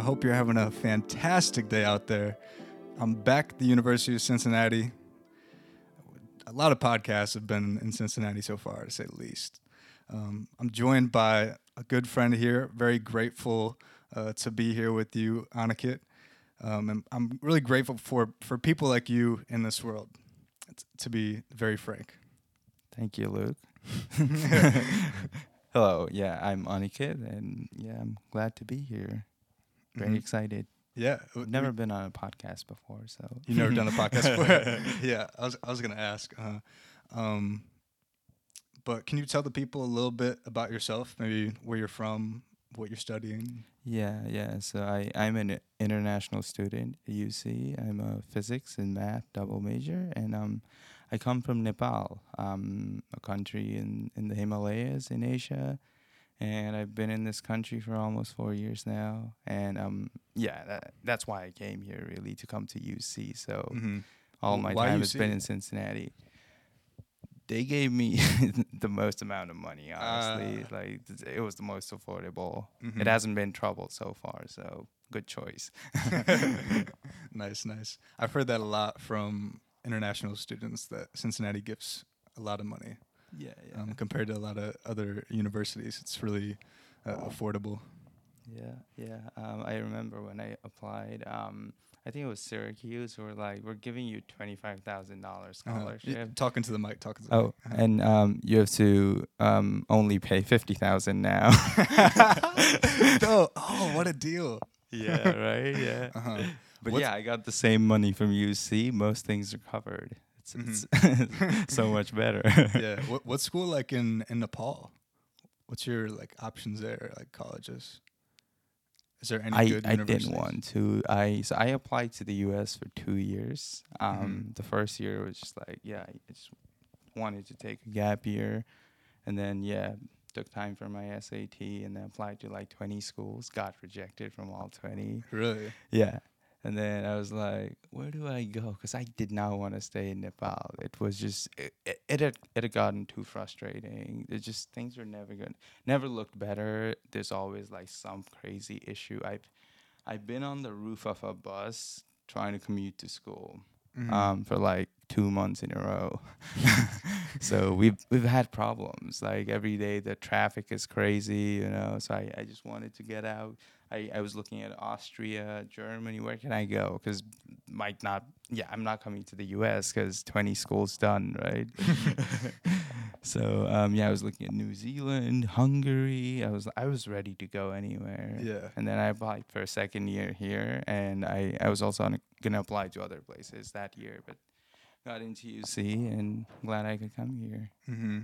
I hope you're having a fantastic day out there. I'm back at the University of Cincinnati. A lot of podcasts have been in Cincinnati so far, to say the least. Um, I'm joined by a good friend here. Very grateful uh, to be here with you, Aniket. Um, and I'm really grateful for, for people like you in this world, t- to be very frank. Thank you, Luke. Hello, yeah, I'm Aniket, and yeah, I'm glad to be here. Very Mhm. excited. Yeah, never been on a podcast before, so You've never done a podcast before? yeah, I was I was gonna ask. Uh, um, but can you tell the people a little bit about yourself? Maybe where you're from, what you're studying. Yeah, yeah. So I I'm an international student at UC. I'm a physics and math double major, and um, I come from Nepal, um, a country in in the Himalayas in Asia, and I've been in this country for almost four years now. And um, yeah, that, that's why I came here really to come to UC. So Mm-hmm. all my time has been in Cincinnati. They gave me the most amount of money, honestly. Ah. like it was the most affordable. Mhm. It hasn't been troubled so far, so good choice. nice, nice. I've heard that a lot from international students that Cincinnati gives a lot of money yeah, yeah, um, compared to a lot of other universities. It's really uh, affordable. yeah, yeah. Um, I remember when I applied. Um, I think it was Syracuse. Who were like, "We're giving you twenty five thousand dollars Uh-huh. Scholarship." talking to the mic. Talking to the Oh, mic. Uh-huh. and um, you have to um, only pay fifty thousand now. oh, oh, what a deal! yeah, right. Yeah. Uh-huh. But What's- yeah, I got the same money from UC. Most things are covered. It's, it's Mm-hmm. so much better. yeah. What what school like in in Nepal? What's your like options there, like colleges? Is there any I, good I didn't want to. I so I applied to the U.S. for two years. Um, Mhm. the first year was just like, yeah, I just wanted to take a gap year, and then yeah, took time for my SAT, and then applied to like 20 schools. Got rejected from all 20. Really? Yeah. And then I was like, where do I go? Because I did not want to stay in Nepal. It was just, it, it, it, had, it had gotten too frustrating. It just, things were never good. Never looked better. There's always like some crazy issue. I've, I've been on the roof of a bus trying to commute to school Mhm. um, for like two months in a row. so we've we've had problems. Like every day the traffic is crazy, you know. So I, I just wanted to get out. I, I was looking at Austria, Germany. Where can I go? Because might not. Yeah, I'm not coming to the U.S. because 20 schools done, right? so um, yeah, I was looking at New Zealand, Hungary. I was I was ready to go anywhere. Yeah. And then I applied for a second year here, and I, I was also on gonna apply to other places that year, but got into UC, and glad I could come here. hmm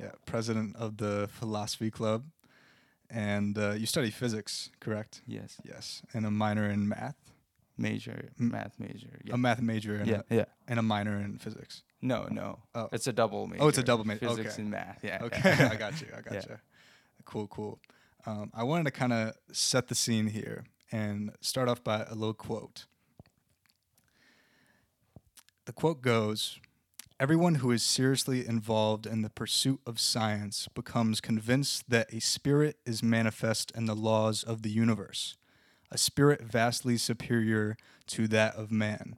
Yeah. President of the philosophy club, and uh, you study physics, correct? Yes, Yes, and a minor in math, major Mm. math major. Yeah, a math major, and, yeah, a, yeah. and a minor in physics. No, no, Oh. it's a double major. Oh, it's a double major, Physics okay. and math. Yeah. Okay, I got you. I got Yeah. you. Cool, cool. Um, I wanted to kind of set the scene here and start off by a little quote. The quote goes Everyone who is seriously involved in the pursuit of science becomes convinced that a spirit is manifest in the laws of the universe, a spirit vastly superior to that of man,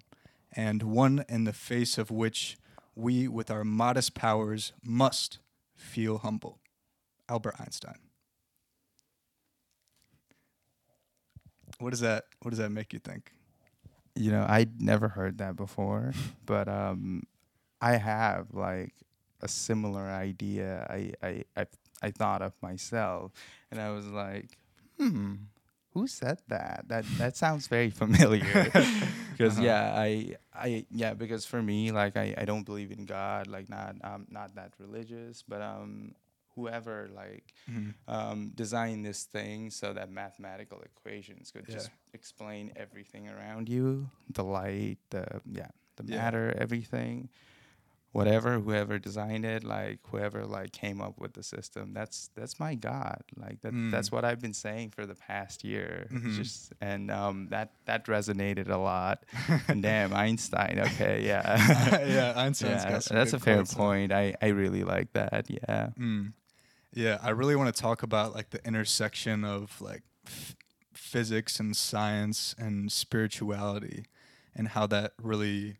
and one in the face of which we, with our modest powers, must feel humble. Albert Einstein. What does that what does that make you think? You know, I'd never heard that before, but um, I have like a similar idea. I I I, I thought of myself, and I was like, hmm. Who said that? That that sounds very familiar. Because Uh-huh. yeah, I I yeah, because for me, like I, I don't believe in God, like not um not that religious, but um whoever like Mhm. um, design this thing so that mathematical equations could just explain everything around you the light the yeah the Yeah. matter everything whatever whoever designed it like whoever like came up with the system that's that's my god. Like that that's Mm. what i've been saying for the past year. Mhm. just and um that that resonated a lot. Damn einstein okay yeah. Yeah, Einstein's yeah got some that's a fair point. I i really like that yeah. Mm. Yeah, I really want to talk about like the intersection of like f- physics and science and spirituality and how that really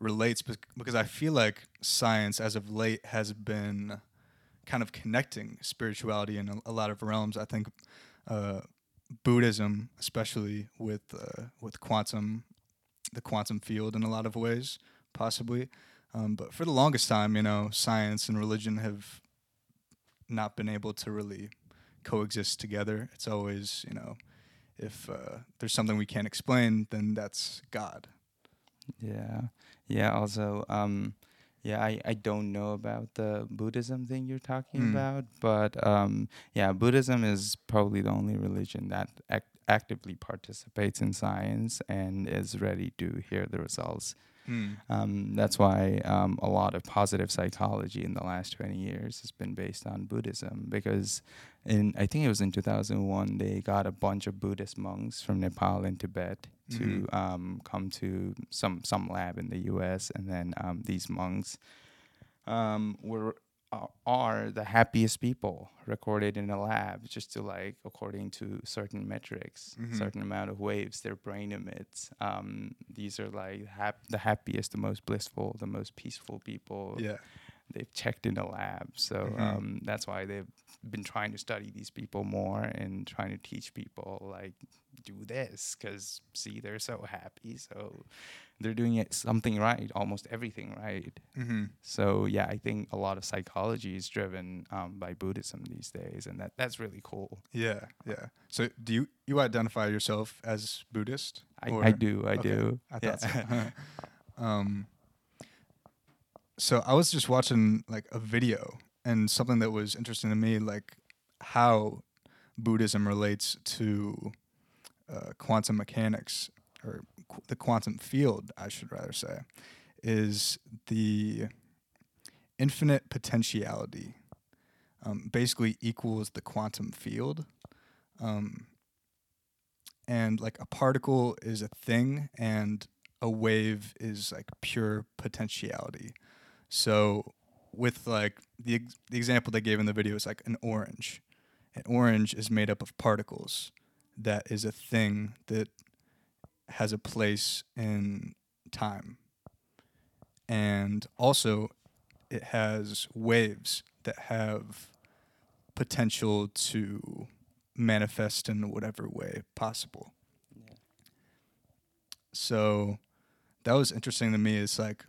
relates because I feel like science as of late has been kind of connecting spirituality in a, lot of realms. I think uh, Buddhism, especially with uh, with quantum, the quantum field in a lot of ways, possibly. Um, but for the longest time, you know, science and religion have not been able to really coexist together. It's always, you know, if uh, there's something we can't explain, then that's God. Yeah, yeah. Also, um, yeah, I, I don't know about the Buddhism thing you're talking Mm. about, but um, yeah, Buddhism is probably the only religion that ac- actively participates in science and is ready to hear the results. Mm. Um, that's why um, a lot of positive psychology in the last 20 years has been based on Buddhism because in I think it was in 2001 they got a bunch of Buddhist monks from Nepal and Tibet to Mhm. um, come to some some lab in the U.S. and then um, these monks um, were are, are the happiest people recorded in a lab just to like according to certain metrics Mhm. certain amount of waves their brain emits um, these are like hap- the happiest the most blissful the most peaceful people Yeah. they've checked in a lab so Mhm. um, that's why they've been trying to study these people more and trying to teach people like do this because see they're so happy so they're doing it something right almost everything right Mm-hmm. so yeah, I think a lot of psychology is driven um, by Buddhism these days, and that that's really cool. Yeah. Yeah. So do you you identify yourself as Buddhist? I, I do, I okay, do. I yeah. so. um, so I was just watching like a video and something that was interesting to me, like how Buddhism relates to uh, quantum mechanics or qu- the quantum field, I should rather say, is the infinite potentiality. Um, basically equals the quantum field. Um, and like a particle is a thing and a wave is like pure potentiality. So with like the the example they gave in the video is like an orange. An orange is made up of particles. That is a thing that has a place in time. And also it has waves that have potential to manifest in whatever way possible. So that was interesting to me. It's like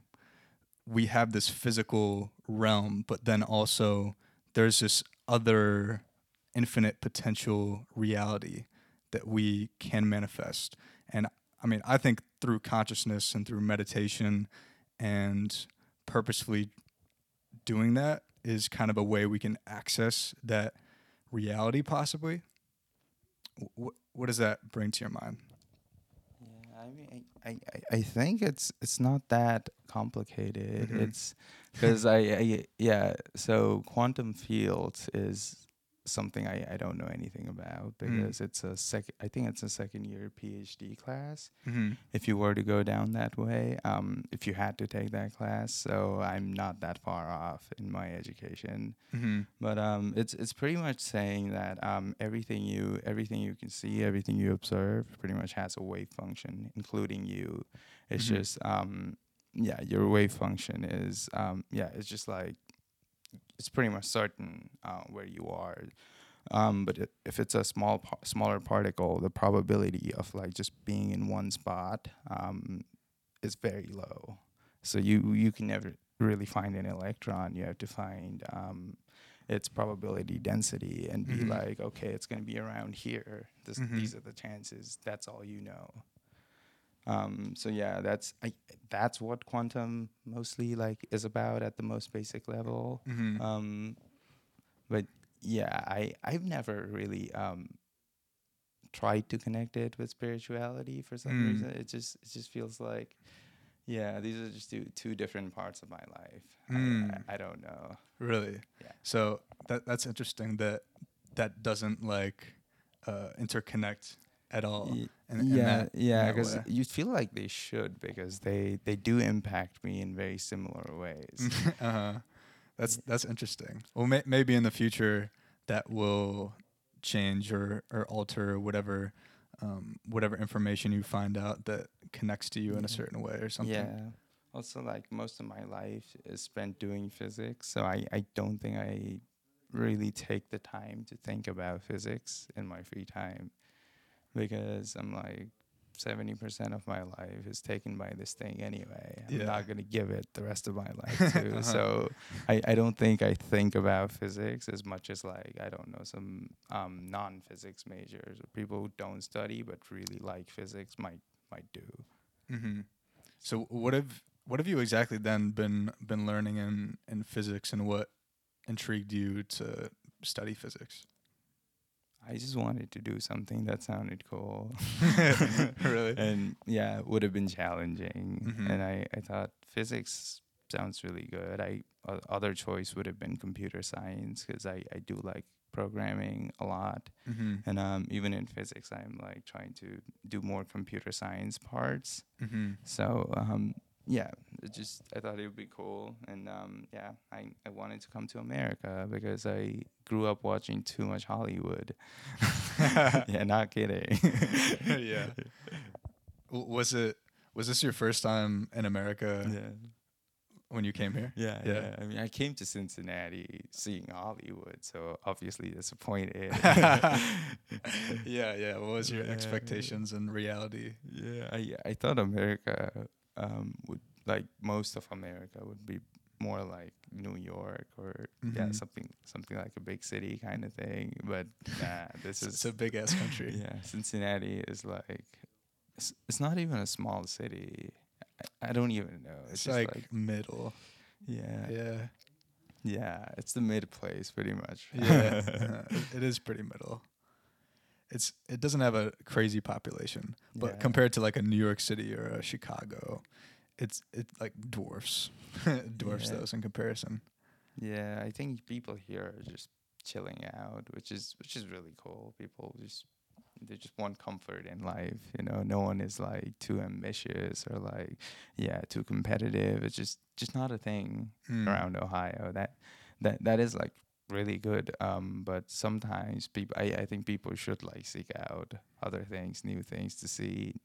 we have this physical realm, but then also there's this other infinite potential reality that we can manifest. And I mean, I think through consciousness and through meditation and purposefully doing that is kind of a way we can access that reality possibly. What, what does that bring to your mind? I mean, I, I, I- think it's it's not that complicated. Mhm. It's because I, I yeah. So quantum fields is something I, I don't know anything about because it's a second. I think it's a second year PhD class. Mm-hmm. if you were to go down that way, um, if you had to take that class. So I'm not that far off in my education, Mm-hmm. but um, it's it's pretty much saying that um, everything you everything you can see, everything you observe, pretty much has a wave function, including you. It's Mhm. just um, yeah, your wave function is um, yeah, it's just like it's pretty much certain uh, where you are. Um, but it, if it's a small, par- smaller particle, the probability of like just being in one spot um, is very low. So you you can never really find an electron. You have to find um, its probability density and be Mhm. like, okay, it's going to be around here. This, Mhm. These are the chances. That's all you know. Um, so yeah, that's I, that's what quantum mostly like is about at the most basic level. Mm-hmm. Um, but yeah, I I've never really um tried to connect it with spirituality for some Mm. reason. It just it just feels like yeah, these are just two two different parts of my life. I- Mm. I, I don't know. Really? Yeah. So that that's interesting that that doesn't like uh, interconnect at all. Y- in- in yeah, that- yeah, because you feel like they should because they they do impact me in very similar ways. uh-huh. That's that's interesting. Well, may, maybe in the future that will change or or alter whatever um, whatever information you find out that connects to you in a certain way or something. Yeah. Also, like most of my life is spent doing physics, so I, I don't think I really take the time to think about physics in my free time because I'm like 70% of my life is taken by this thing anyway. I'm Yeah. not going to give it the rest of my life too. Uh-huh. So I, I don't think I think about physics as much as like, I don't know, some um, non physics majors or people who don't study but really like physics might might do. hmm So what have what have you exactly then been been learning in in physics, and what intrigued you to study physics? I just wanted to do something that sounded cool. Really? And yeah, it would have been challenging. Mhm. And I, I thought physics sounds really good. I o- other choice would have been computer science because I, I do like programming a lot. Mm-hmm. And um, even in physics, I'm like trying to do more computer science parts. Mm-hmm. So um, yeah, it just I thought it would be cool, and um, yeah, I, I wanted to come to America because I grew up watching too much Hollywood. yeah, not kidding. yeah. Was it was this your first time in America yeah. when you came here? Yeah, Yeah. yeah, I mean, I came to Cincinnati seeing Hollywood, so obviously disappointed. yeah, yeah. What was your Yeah. expectations and reality? Yeah, I I thought America um, would like most of America would be more like New York or yeah Mhm. something something like a big city kind of thing. But nah, this is it's a big ass country. yeah. Cincinnati is like it's, it's not even a small city. I, I don't even know. It's, It's like, like, middle. yeah, yeah, Yeah. It's the mid place pretty much. Yeah. uh, it is pretty middle. It's it doesn't have a crazy population, but Yeah. compared to like a New York City or a Chicago, it's it like dwarfs dwarfs Yeah. those in comparison. Yeah, I think people here are just chilling out, which is which is really cool. People just they just want comfort in life, you know. No one is like too ambitious or like yeah, too competitive. It's just just not a thing Mm. around Ohio. That that that is like really good. Um but sometimes people I, I think people should like seek out other things, new things to see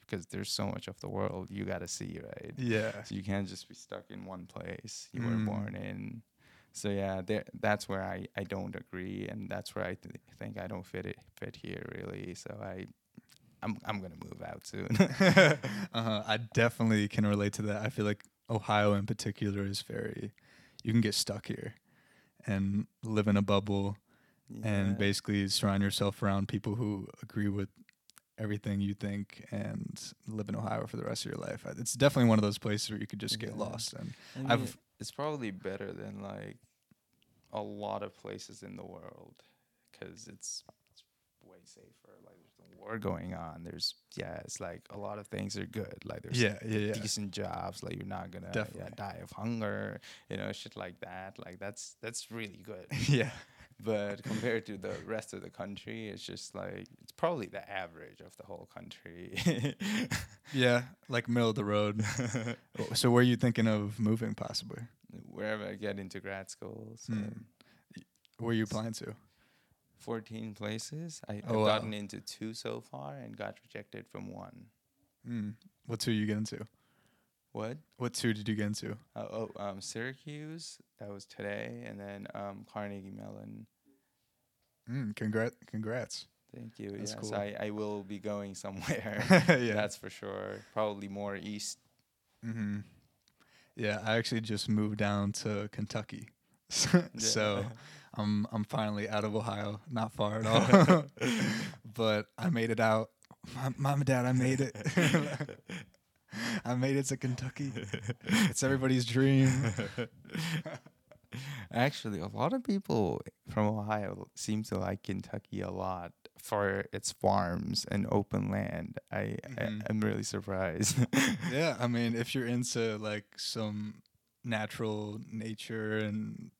because there's so much of the world you got to see, right? Yeah. So you can't just be stuck in one place you were Mm. born in. So yeah, there, that's where I, I don't agree, and that's where I th- think I don't fit it fit here really. So I, I'm I'm gonna move out soon. uh-huh. I definitely can relate to that. I feel like Ohio in particular is very you can get stuck here and live in a bubble Yeah. and basically surround yourself around people who agree with everything you think and live in Ohio for the rest of your life. It's definitely one of those places where you could just get Yeah. lost and I mean, I've- it's probably better than like a lot of places in the world because it's, it's way safer. Like war going on. There's yeah, it's like a lot of things are good. Like there's yeah, yeah, yeah. decent jobs like you're not gonna yeah, die of hunger you know shit like that like that's that's really good yeah. but compared to the rest of the country it's just like it's probably the average of the whole country Yeah, like middle of the road. So where are you thinking of moving possibly? wherever i get into grad school so Hmm. Where are you applying to? 14 places I, Oh, i've wow. gotten into two so far and got rejected from one Mm. What two you get into? what What two did you get into? uh, oh um syracuse that was today and then um carnegie mellon Mm, congrat, congrats. Thank you. That's yes, cool. I, I will be going somewhere. yeah. That's for sure. Probably more east. hmm Yeah, I actually just moved down to Kentucky, so I'm I'm finally out of Ohio. Not far at all, but I made it out. Mom, Mom and Dad, I made it. I made it to Kentucky. It's everybody's dream. Actually, a lot of people from Ohio seem to like Kentucky a lot for its farms and open land. I, Mhm. I I'm really surprised. yeah, I mean, if you're into like some natural nature and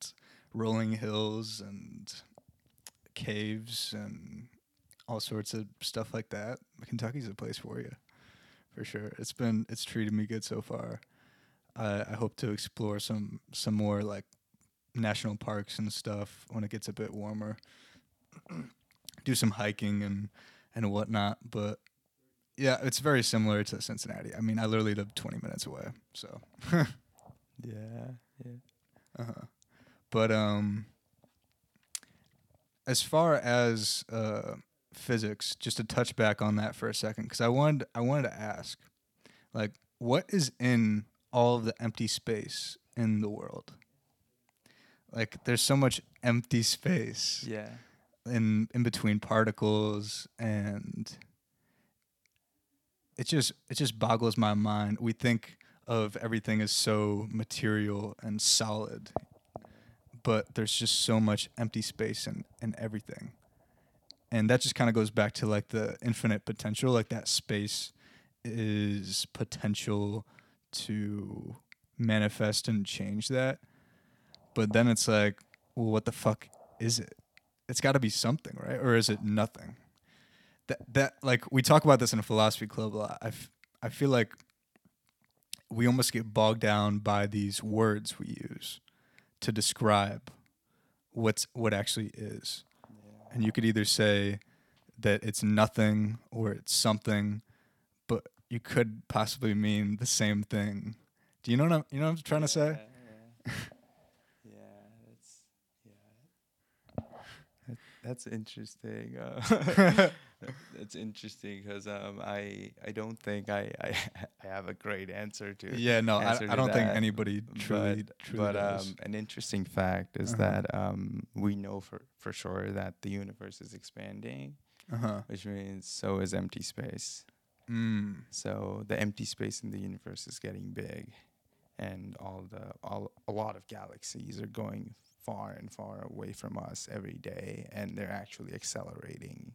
rolling hills and caves and all sorts of stuff like that, Kentucky's a place for you, for sure. It's been it's treated me good so far. I, I hope to explore some some more like national parks and stuff when it gets a bit warmer. Do some hiking and and whatnot. But yeah, it's very similar to Cincinnati. I mean, I literally live 20 minutes away, so. Yeah, yeah. Uh-huh. But um, as far as uh, physics, just to touch back on that for a second, because I wanted I wanted to ask, like, what is in all of the empty space in the world? Like, there's so much empty space Yeah. in in between particles, and it just it just boggles my mind. We think of everything as so material and solid, but there's just so much empty space and in everything. And that just kind of goes back to like the infinite potential, like that space is potential to manifest and change that. But then it's like, well, what the fuck is it? It's got to be something, right? Or is it nothing? That that like we talk about this in a philosophy club a lot. I feel like we almost get bogged down by these words we use to describe what's what actually is. And you could either say that it's nothing or it's something, but you could possibly mean the same thing. Do you know what I'm, you know what I'm trying to say? Yeah, yeah, that's yeah. That, that's interesting. Uh, that's interesting because um, I I don't think I, I I have a great answer to. Yeah, no, I, I don't think anybody truly but, truly but um, an interesting fact is Uh-huh. that um, we know for for sure that the universe is expanding, uh-huh. which means so is empty space. Mm. So the empty space in the universe is getting big, and all the all a lot of galaxies are going far and far away from us every day, and they're actually accelerating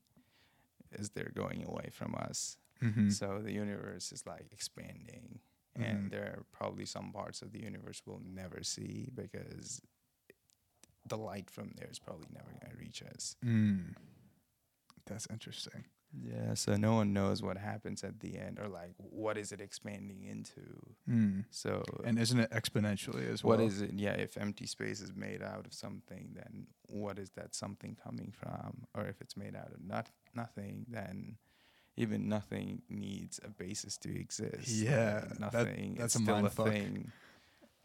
as they're going away from us. hmm So the universe is like expanding, Mhm. and there are probably some parts of the universe we'll never see because the light from there is probably never going to reach us. Mm. That's interesting. Yeah, so no one knows what happens at the end or like what is it expanding into. Mm. So And isn't it exponentially as well? what is it? Yeah, if empty space is made out of something, then what is that something coming from? Or if it's made out of not nothing, then even nothing needs a basis to exist. Yeah, Like, that- nothing. that's is a still a fuck. thing.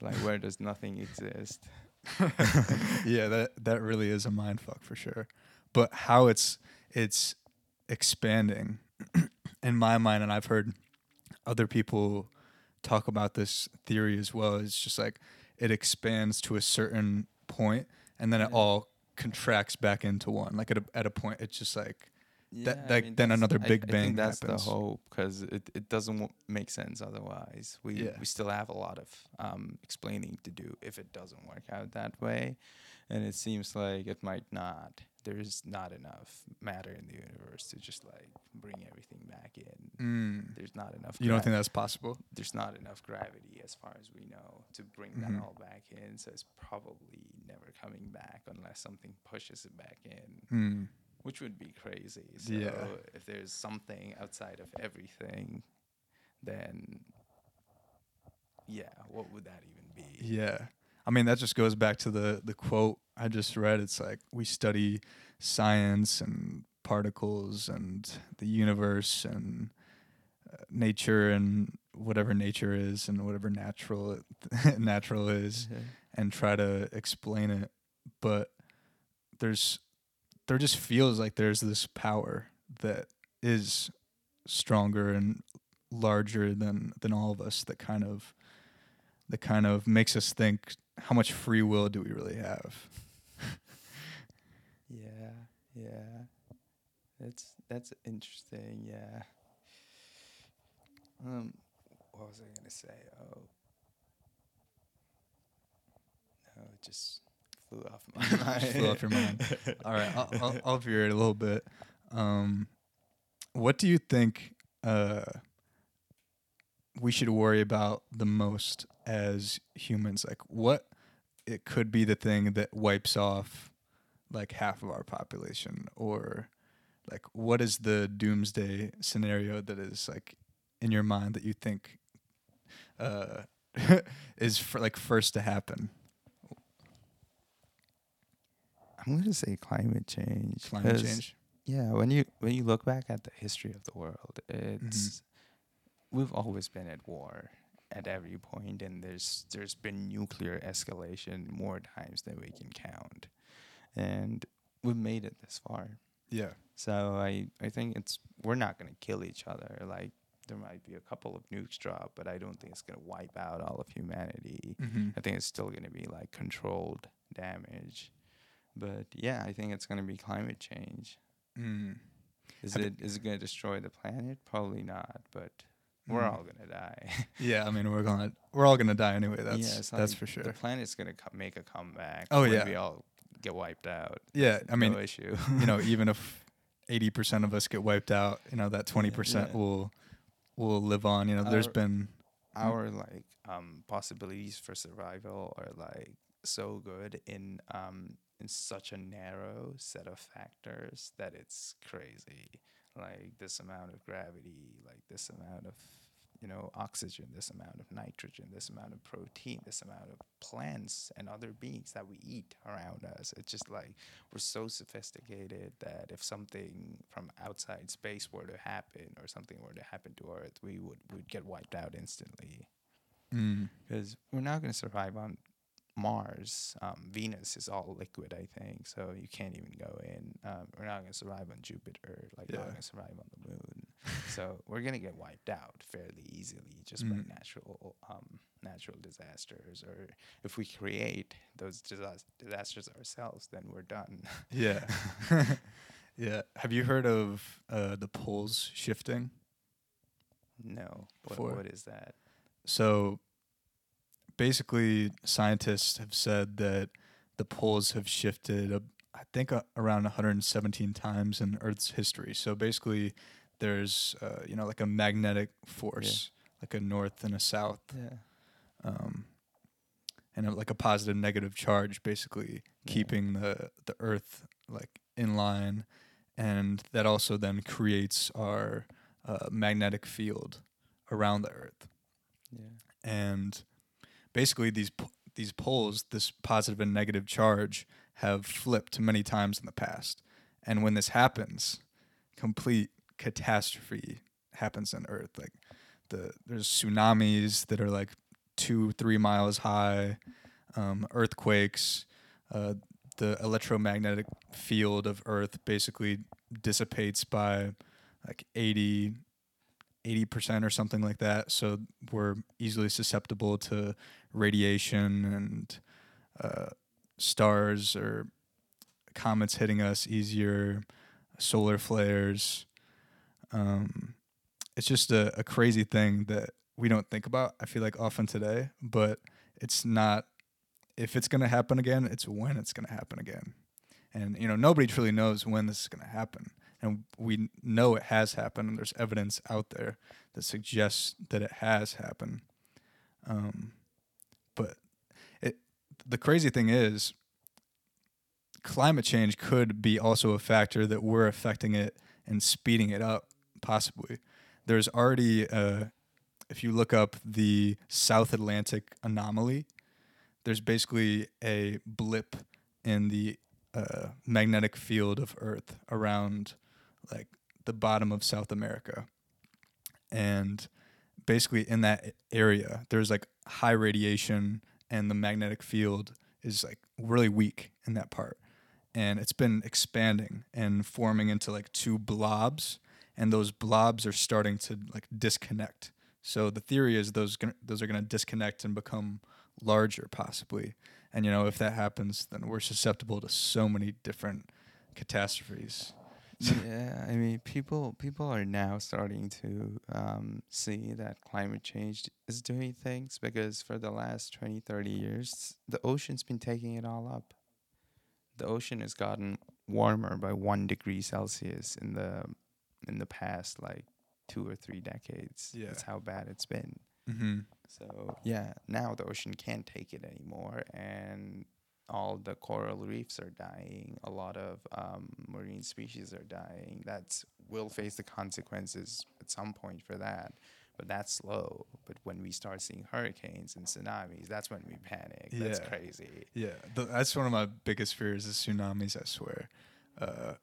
Like where does nothing exist? yeah, that that really is a mind fuck for sure. But how it's it's expanding in my mind, and I've heard other people talk about this theory as well. It's just like it expands to a certain point, and then it all contracts back into one. Like at a at a point, it's just like That- Yeah, I that- mean, then another Big I Bang think that's happens. the hope because it, it doesn't w- make sense otherwise. We Yeah. we still have a lot of um, explaining to do if it doesn't work out that way, and it seems like it might not. There's not enough matter in the universe to just like bring everything back in. mm, There's not enough. you don't think that's possible? there's not enough gravity as far as we know to bring Mhm. that all back in. So it's probably never coming back unless something pushes it back in Mm. Which would be crazy. So Yeah. if there's something outside of everything, then yeah, what would that even be? Yeah. I mean, that just goes back to the, the quote I just read. It's like we study science and particles and the universe and uh, nature and whatever nature is and whatever natural natural is Yeah. and try to explain it. But there's there just feels like there's this power that is stronger and larger than than all of us that kind of that kind of makes us think how much free will do we really have? Yeah, yeah. That's that's interesting. Yeah. Um, what was I gonna say? Oh, no, just flew off my mind. Flew off your mind. All right, I'll, I'll, I'll veer it a little bit. Um, what do you think uh, we should worry about the most as humans? Like, what it could be the thing that wipes off like half of our population, or like what is the doomsday scenario that is like in your mind that you think uh, is for like first to happen? I'm gonna say climate change. Climate change. yeah, when you when you look back at the history of the world, it's we've always been at war at every point, and there's there's been nuclear escalation more times than we can count, and we've made it this far. Yeah. So I I think it's we're not gonna kill each other. Like there might be a couple of nukes drop, but I don't think it's gonna wipe out all of humanity. Mm-hmm. I think it's still gonna be like controlled damage. But yeah, I think it's gonna be climate change. Mm. Is Have it is it gonna destroy the planet? Probably not, but we're Mm. all gonna die. Yeah, I mean we're gonna we're all gonna die anyway. That's yeah, that's like for sure. The planet's gonna co- make a comeback. Oh, yeah. we all get wiped out. Yeah, I mean no issue. you know even if eighty percent of us get wiped out, you know that twenty percent yeah. will will live on. You know, there's been our like um possibilities for survival are like so good in um in such a narrow set of factors that it's crazy. Like this amount of gravity like this amount of you know oxygen this amount of nitrogen this amount of protein this amount of plants and other beings that we eat around us. It's just like we're so sophisticated that if something from outside space were to happen or something were to happen to earth we would would get wiped out instantly. Mm, because we're not going to survive on Mars. Um, Venus is all liquid, I think, so you can't even go in. Um, we're not going to survive on Jupiter, like not Yeah. going to survive on the moon. so we're going to get wiped out fairly easily just Mm. by natural um, natural disasters, or if we create those disas- disasters ourselves, then we're done. yeah, yeah. Have you heard of uh, the poles shifting? no, what, Before. what is that? So basically, scientists have said that the poles have shifted, uh, I think, uh, around 117 times in Earth's history. So basically, there's, uh, you know, like a magnetic force, like a north and a south, Yeah. um, and a, like a positive negative charge, basically Yeah. keeping the, the Earth like in line. And that also then creates our uh, magnetic field around the Earth Yeah. and basically these these poles, this positive and negative charge, have flipped many times in the past. And when this happens, complete catastrophe happens on Earth. Like the there's tsunamis that are like two three miles high, um, earthquakes. Uh, the electromagnetic field of Earth basically dissipates by like 80 80% or something like that. So we're easily susceptible to radiation and uh, stars or comets hitting us easier, solar flares. Um, it's just a, a crazy thing that we don't think about, I feel like, often today, but it's not, if it's going to happen again, it's when it's going to happen again. And, you know, nobody truly knows when this is going to happen. And we know it has happened, and there's evidence out there that suggests that it has happened. Um, but it, the crazy thing is, climate change could be also a factor that we're affecting it and speeding it up, possibly. There's already, uh, if you look up the South Atlantic anomaly, there's basically a blip in the uh, magnetic field of Earth around like the bottom of South America. And basically in that area, there's like high radiation and the magnetic field is like really weak in that part. And it's been expanding and forming into like two blobs and those blobs are starting to like disconnect. So the theory is those gonna, those are going to disconnect and become larger possibly. And you know, if that happens, then we're susceptible to so many different catastrophes. Yeah, I mean, people people are now starting to um, see that climate change is doing things because for the last 20, 30 years, the ocean's been taking it all up. The ocean has gotten warmer by one degree Celsius in the in the past like two or three decades. Yeah. That's how bad it's been. Mm-hmm. So yeah, now the ocean can't take it anymore, and all the coral reefs are dying. A lot of um, marine species are dying. That's will face the consequences at some point for that, but that's slow. But when we start seeing hurricanes and tsunamis, that's when we panic. That's crazy. Yeah, th- that's one of my biggest fears is tsunamis. I swear, uh,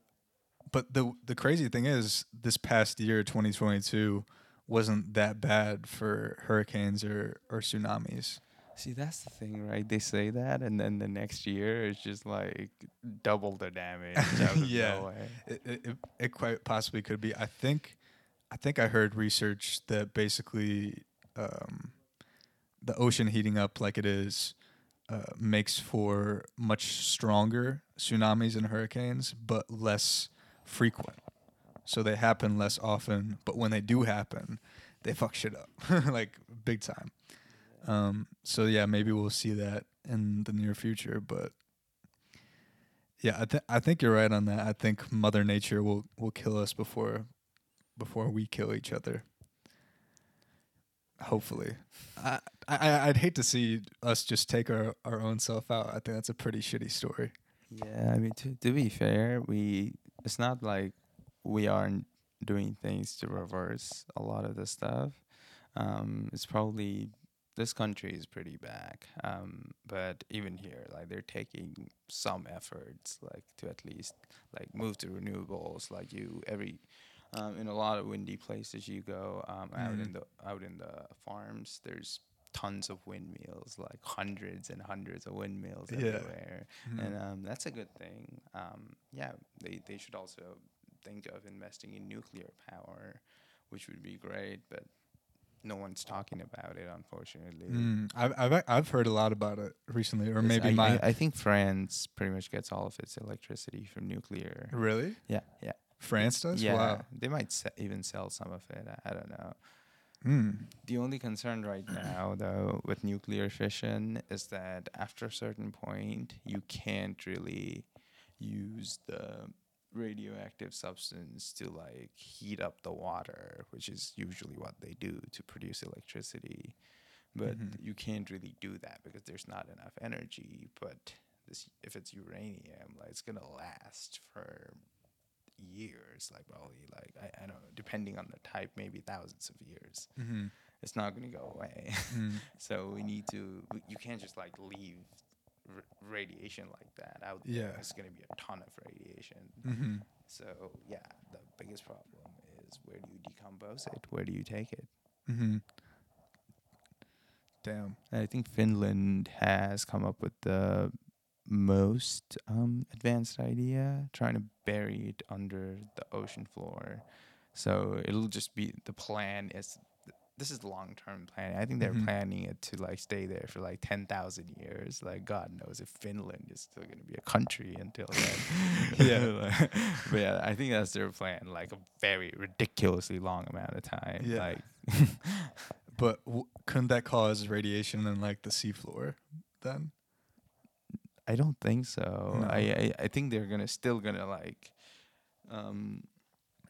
but the the crazy thing is, this past year, 2022, wasn't that bad for hurricanes or or tsunamis. See, that's the thing, right? They say that, and then the next year it's just like double the damage. Yeah. it, it, it quite possibly could be. I think, I think I heard research that basically um, the ocean heating up like it is uh, makes for much stronger tsunamis and hurricanes, but less frequent. So they happen less often, but when they do happen, they fuck shit up like big time. Um, so yeah, maybe we'll see that in the near future, but yeah, I, th- I think you're right on that. I think Mother Nature will, will kill us before before we kill each other. Hopefully, I, I I'd hate to see us just take our, our own self out. I think that's a pretty shitty story. Yeah, I mean, to to be fair, we it's not like we aren't doing things to reverse a lot of the stuff. Um, it's probably this country is pretty back, um, but even here, like they're taking some efforts, like to at least like move to renewables. Like you, every um, in a lot of windy places you go um, out in the out in the farms, there's tons of windmills, like hundreds and hundreds of windmills Yeah. everywhere and um, that's a good thing. Um, yeah, they they should also think of investing in nuclear power, which would be great, but no one's talking about it, unfortunately. Mm, I've, I've I've heard a lot about it recently, or Yes, maybe I, my I, I think France pretty much gets all of its electricity from nuclear. really Yeah, yeah, France does. yeah. Wow. They might se- even sell some of it. I, I don't know. Mm. The only concern right now, though, with nuclear fission is that after a certain point, you can't really use the radioactive substance to like heat up the water, which is usually what they do to produce electricity. But Mhm. you can't really do that because there's not enough energy. But this, if it's uranium, like it's gonna last for years, like probably like I, I don't know, depending on the type, maybe thousands of years hmm it's not to go away. Mm. so we need to. we- You can't just like leave radiation like that out there. Yeah. It's going to be a ton of radiation. hmm So yeah, the biggest problem is where do you decompose it? Where do you take it? hmm Damn. And I think Finland has come up with the most um, advanced idea, trying to bury it under the ocean floor. So it'll just be the plan is this is long term planning. I think they're Mhm. planning it to like stay there for like ten thousand years. Like God knows if Finland is still gonna be a country until then. Yeah. But yeah, I think that's their plan. Like a very ridiculously long amount of time. Yeah. Like But w- couldn't that cause radiation in like the seafloor then? I don't think so. No. I, I I think they're gonna still gonna like, um,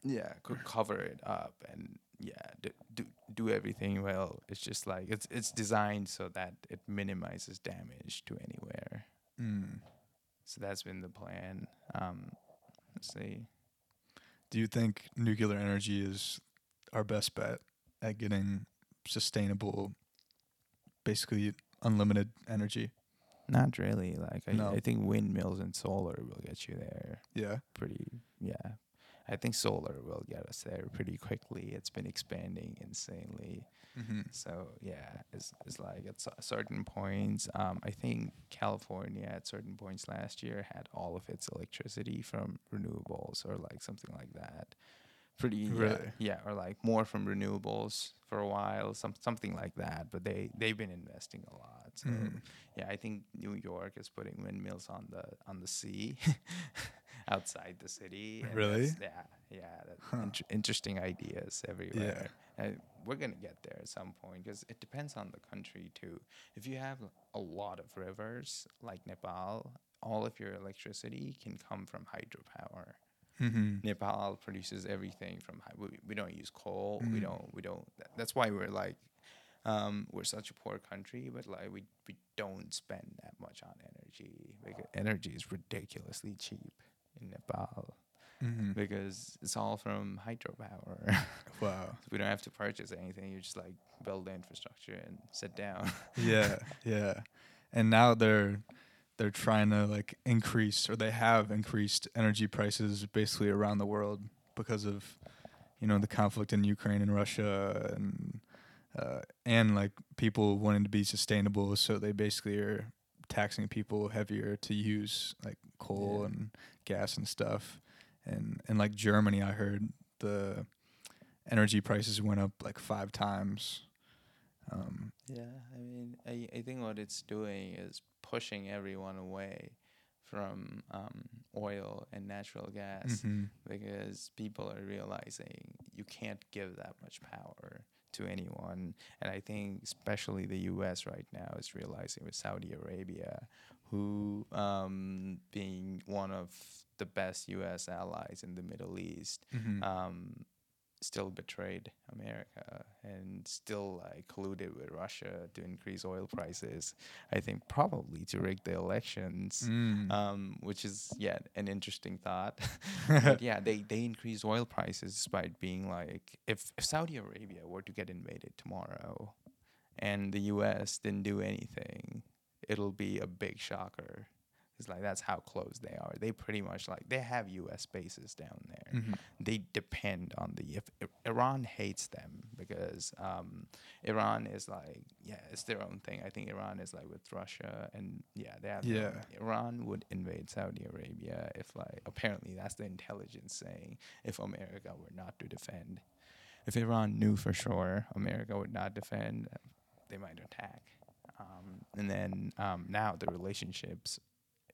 yeah, co- cover it up and yeah, do, do do everything well. It's just like it's it's designed so that it minimizes damage to anywhere. Mm. So that's been the plan. Um, let's see. Do you think nuclear energy is our best bet at getting sustainable, basically unlimited energy? Not really. Like I, No. I think windmills and solar will get you there. Yeah. pretty yeah i think solar will get us there pretty quickly it's been expanding insanely Mm-hmm. so yeah it's, it's like at cer- certain points um, i think california at certain points last year had all of its electricity from renewables or like something like that pretty yeah, Really? yeah or like more from renewables for a while some something like that but they they've been investing a lot so Mhm. yeah, I think New York is putting windmills on the on the sea, outside the city. and Really? Yeah, yeah. Huh. int- interesting ideas everywhere. And we're gonna get there at some point because it depends on the country too. If you have a lot of rivers like Nepal, all of your electricity can come from hydropower. Mm-hmm. Nepal produces everything from we, we don't use coal. We Mm. don't we don't. tha- That's why we're like um, we're such a poor country, but like we we don't spend that much on energy. Because energy is ridiculously cheap in Nepal Mm-hmm. because it's all from hydropower. Wow. we don't have to purchase anything. You just like build the infrastructure and sit down. Yeah. Yeah. And now they're they're trying to like increase or they have increased energy prices basically around the world because of you know the conflict in Ukraine and Russia and uh, and like people wanting to be sustainable so they basically are taxing people heavier to use like coal Yeah. and gas and stuff and and like Germany I heard the energy prices went up like five times um, Yeah, I mean, I, I think what it's doing is pushing everyone away from um, oil and natural gas mhm. because people are realizing you can't give that much power to anyone. And I think especially the U.S. right now is realizing with Saudi Arabia, who um, being one of the best U.S. allies in the Middle East, Mhm. um, still betrayed America and still like colluded with Russia to increase oil prices. I think probably to rig the elections, Mm. um, which is yeah an interesting thought. but yeah, they they increase oil prices despite being like if, if Saudi Arabia were to get invaded tomorrow, and the U.S. didn't do anything, it'll be a big shocker. It's like that's how close they are. They pretty much like they have U.S. bases down there Mhm. they depend on the if Iran hates them because um, Iran is like yeah it's their own thing. I think Iran is like with Russia and yeah they have own- Iran would invade Saudi Arabia if like apparently that's the intelligence saying if America were not to defend. If Iran knew for sure America would not defend, they might attack. Um, and then um, now the relationships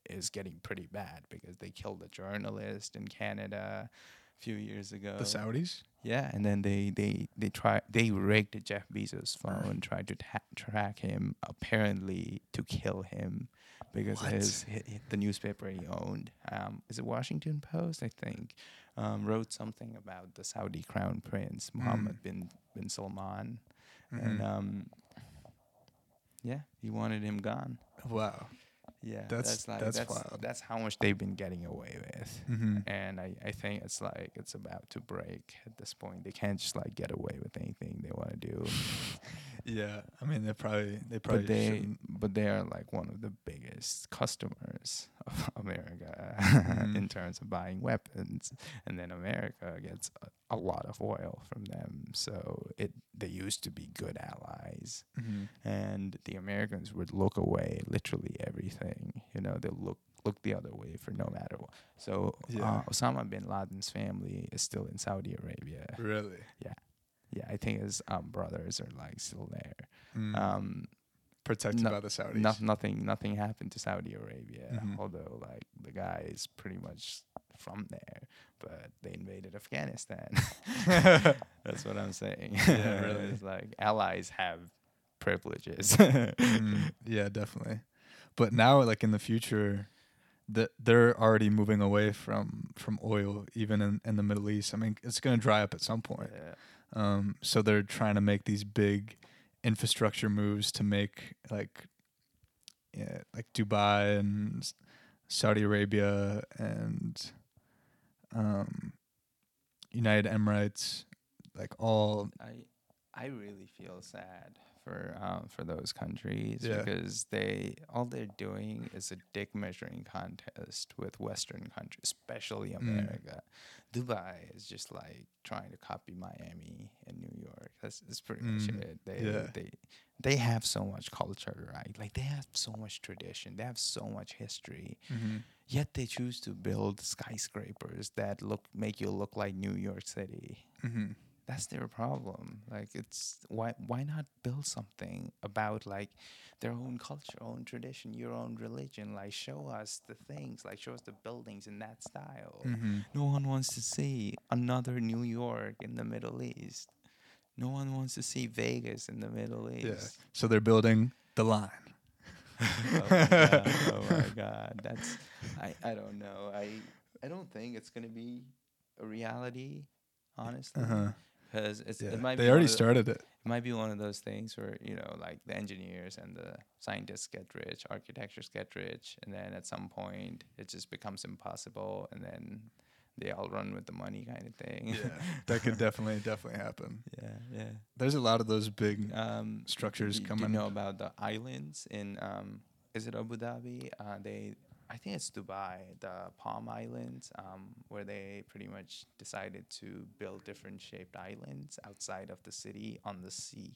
is getting pretty bad because they killed a journalist in Canada a few years ago. the Saudis Yeah, and then they they they try they rigged Jeff Bezos' phone, tried to ta- track him, apparently to kill him because What? his, hi the newspaper he owned, um, is it Washington Post? I think, um, wrote something about the Saudi crown prince Mohammed Mm. bin bin Salman, Mhm. and um, yeah, he wanted him gone. wow Yeah, That's- like that's that's wild. that's how much they've been getting away with hmm and I, I think it's like it's about to break at this point. They can't just like get away with anything they want to do. Yeah, I mean they probably they probably but they shouldn't. but they are like one of the biggest customers of America Mhm. in terms of buying weapons, and then America gets a, a lot of oil from them. So it they used to be good allies, Mhm. and the Americans would look away literally everything. You know, they'll look look the other way for no matter what. So Yeah. uh, Osama bin Laden's family is still in Saudi Arabia. Really, Yeah, I think his um, brothers are like still there. Mm. Um, protected no- by the Saudis. no, nothing nothing happened to Saudi Arabia, Mhm. although like the guy is pretty much from there, but they invaded Afghanistan. That's what I'm saying. Yeah, really. it's like allies have privileges. Mm, yeah, definitely. But now, like in the future, that they're already moving away from from oil, even in, in the Middle East. I mean, it's going to dry up at some point. Yeah. Um, so they're trying to make these big infrastructure moves to make like, yeah, like Dubai and Saudi Arabia and um, United Emirates, like all. I I really feel sad for um, for those countries Yeah. because they all they're doing is a dick measuring contest with Western countries, especially America. Dubai is just like trying to copy Miami and New York. That's, that's pretty much Mm, it. They yeah. they they have so much culture, right? Like they have so much tradition. They have so much history. Yet they choose to build skyscrapers that look make you look like New York City Mm-hmm. That's their problem like it's why why not build something about like their own culture own tradition your own religion like show us the things like show us the buildings in that style Mm-hmm. no one wants to see another new york in the middle east no one wants to see vegas in the middle east Yeah. So they're building the line. oh, my god, oh my god that's i i don't know i i don't think it's gonna be a reality honestly Uh-huh. Because it's Yeah. it might They be already the- started it. it might be one of those things where you know like the engineers and the scientists get rich architects get rich and then at some point it just becomes impossible and then they all run with the money kind of thing Yeah, that could definitely definitely happen. yeah yeah There's a lot of those big. um Structures do, coming. do you know about the islands in um is it Abu Dhabi? Uh, they, I think it's Dubai, the Palm Islands, um, where they pretty much decided to build different shaped islands outside of the city on the sea.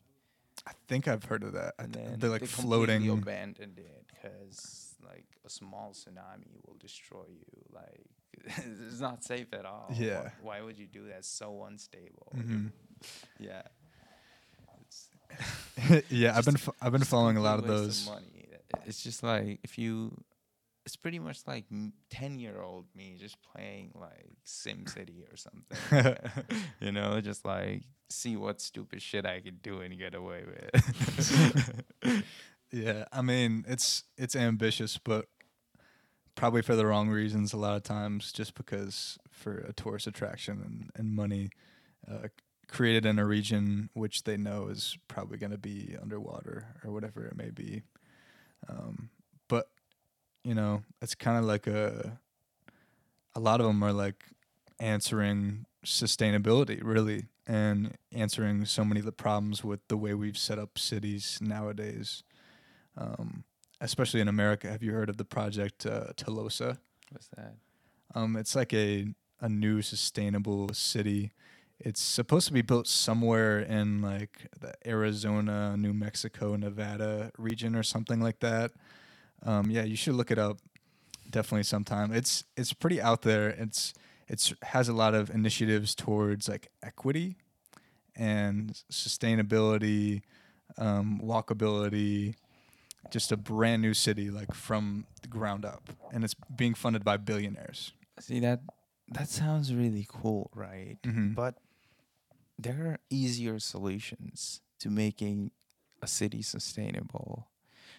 I think I've heard of that. And th- they're like they floating. abandoned it because like a small tsunami will destroy you. Like it's not safe at all. Yeah. Why, would you do that? It's so unstable. Mhm. Yeah. Yeah, I've been I've been following a lot of those. money. It's just like if you, it's pretty much like ten year old me just playing like Sim City or something. you know, just like see what stupid shit I can do and get away with. Yeah, I mean it's it's ambitious, but probably for the wrong reasons a lot of times, just because for a tourist attraction and and money, uh, created in a region which they know is probably going to be underwater or whatever it may be. Um, you know, it's kind of like a a lot of them are like answering sustainability really and answering so many of the problems with the way we've set up cities nowadays um, especially in america have you heard of the project uh, Telosa? What's that? um, it's like a, a new sustainable city it's supposed to be built somewhere in like the arizona new mexico nevada region or something like that um, yeah you should look it up definitely sometime it's it's pretty out there it's it's has a lot of initiatives towards like equity and sustainability um, walkability just a brand new city like from the ground up and it's being funded by billionaires See that that sounds really cool, right? Mhm. But there are easier solutions to making a city sustainable.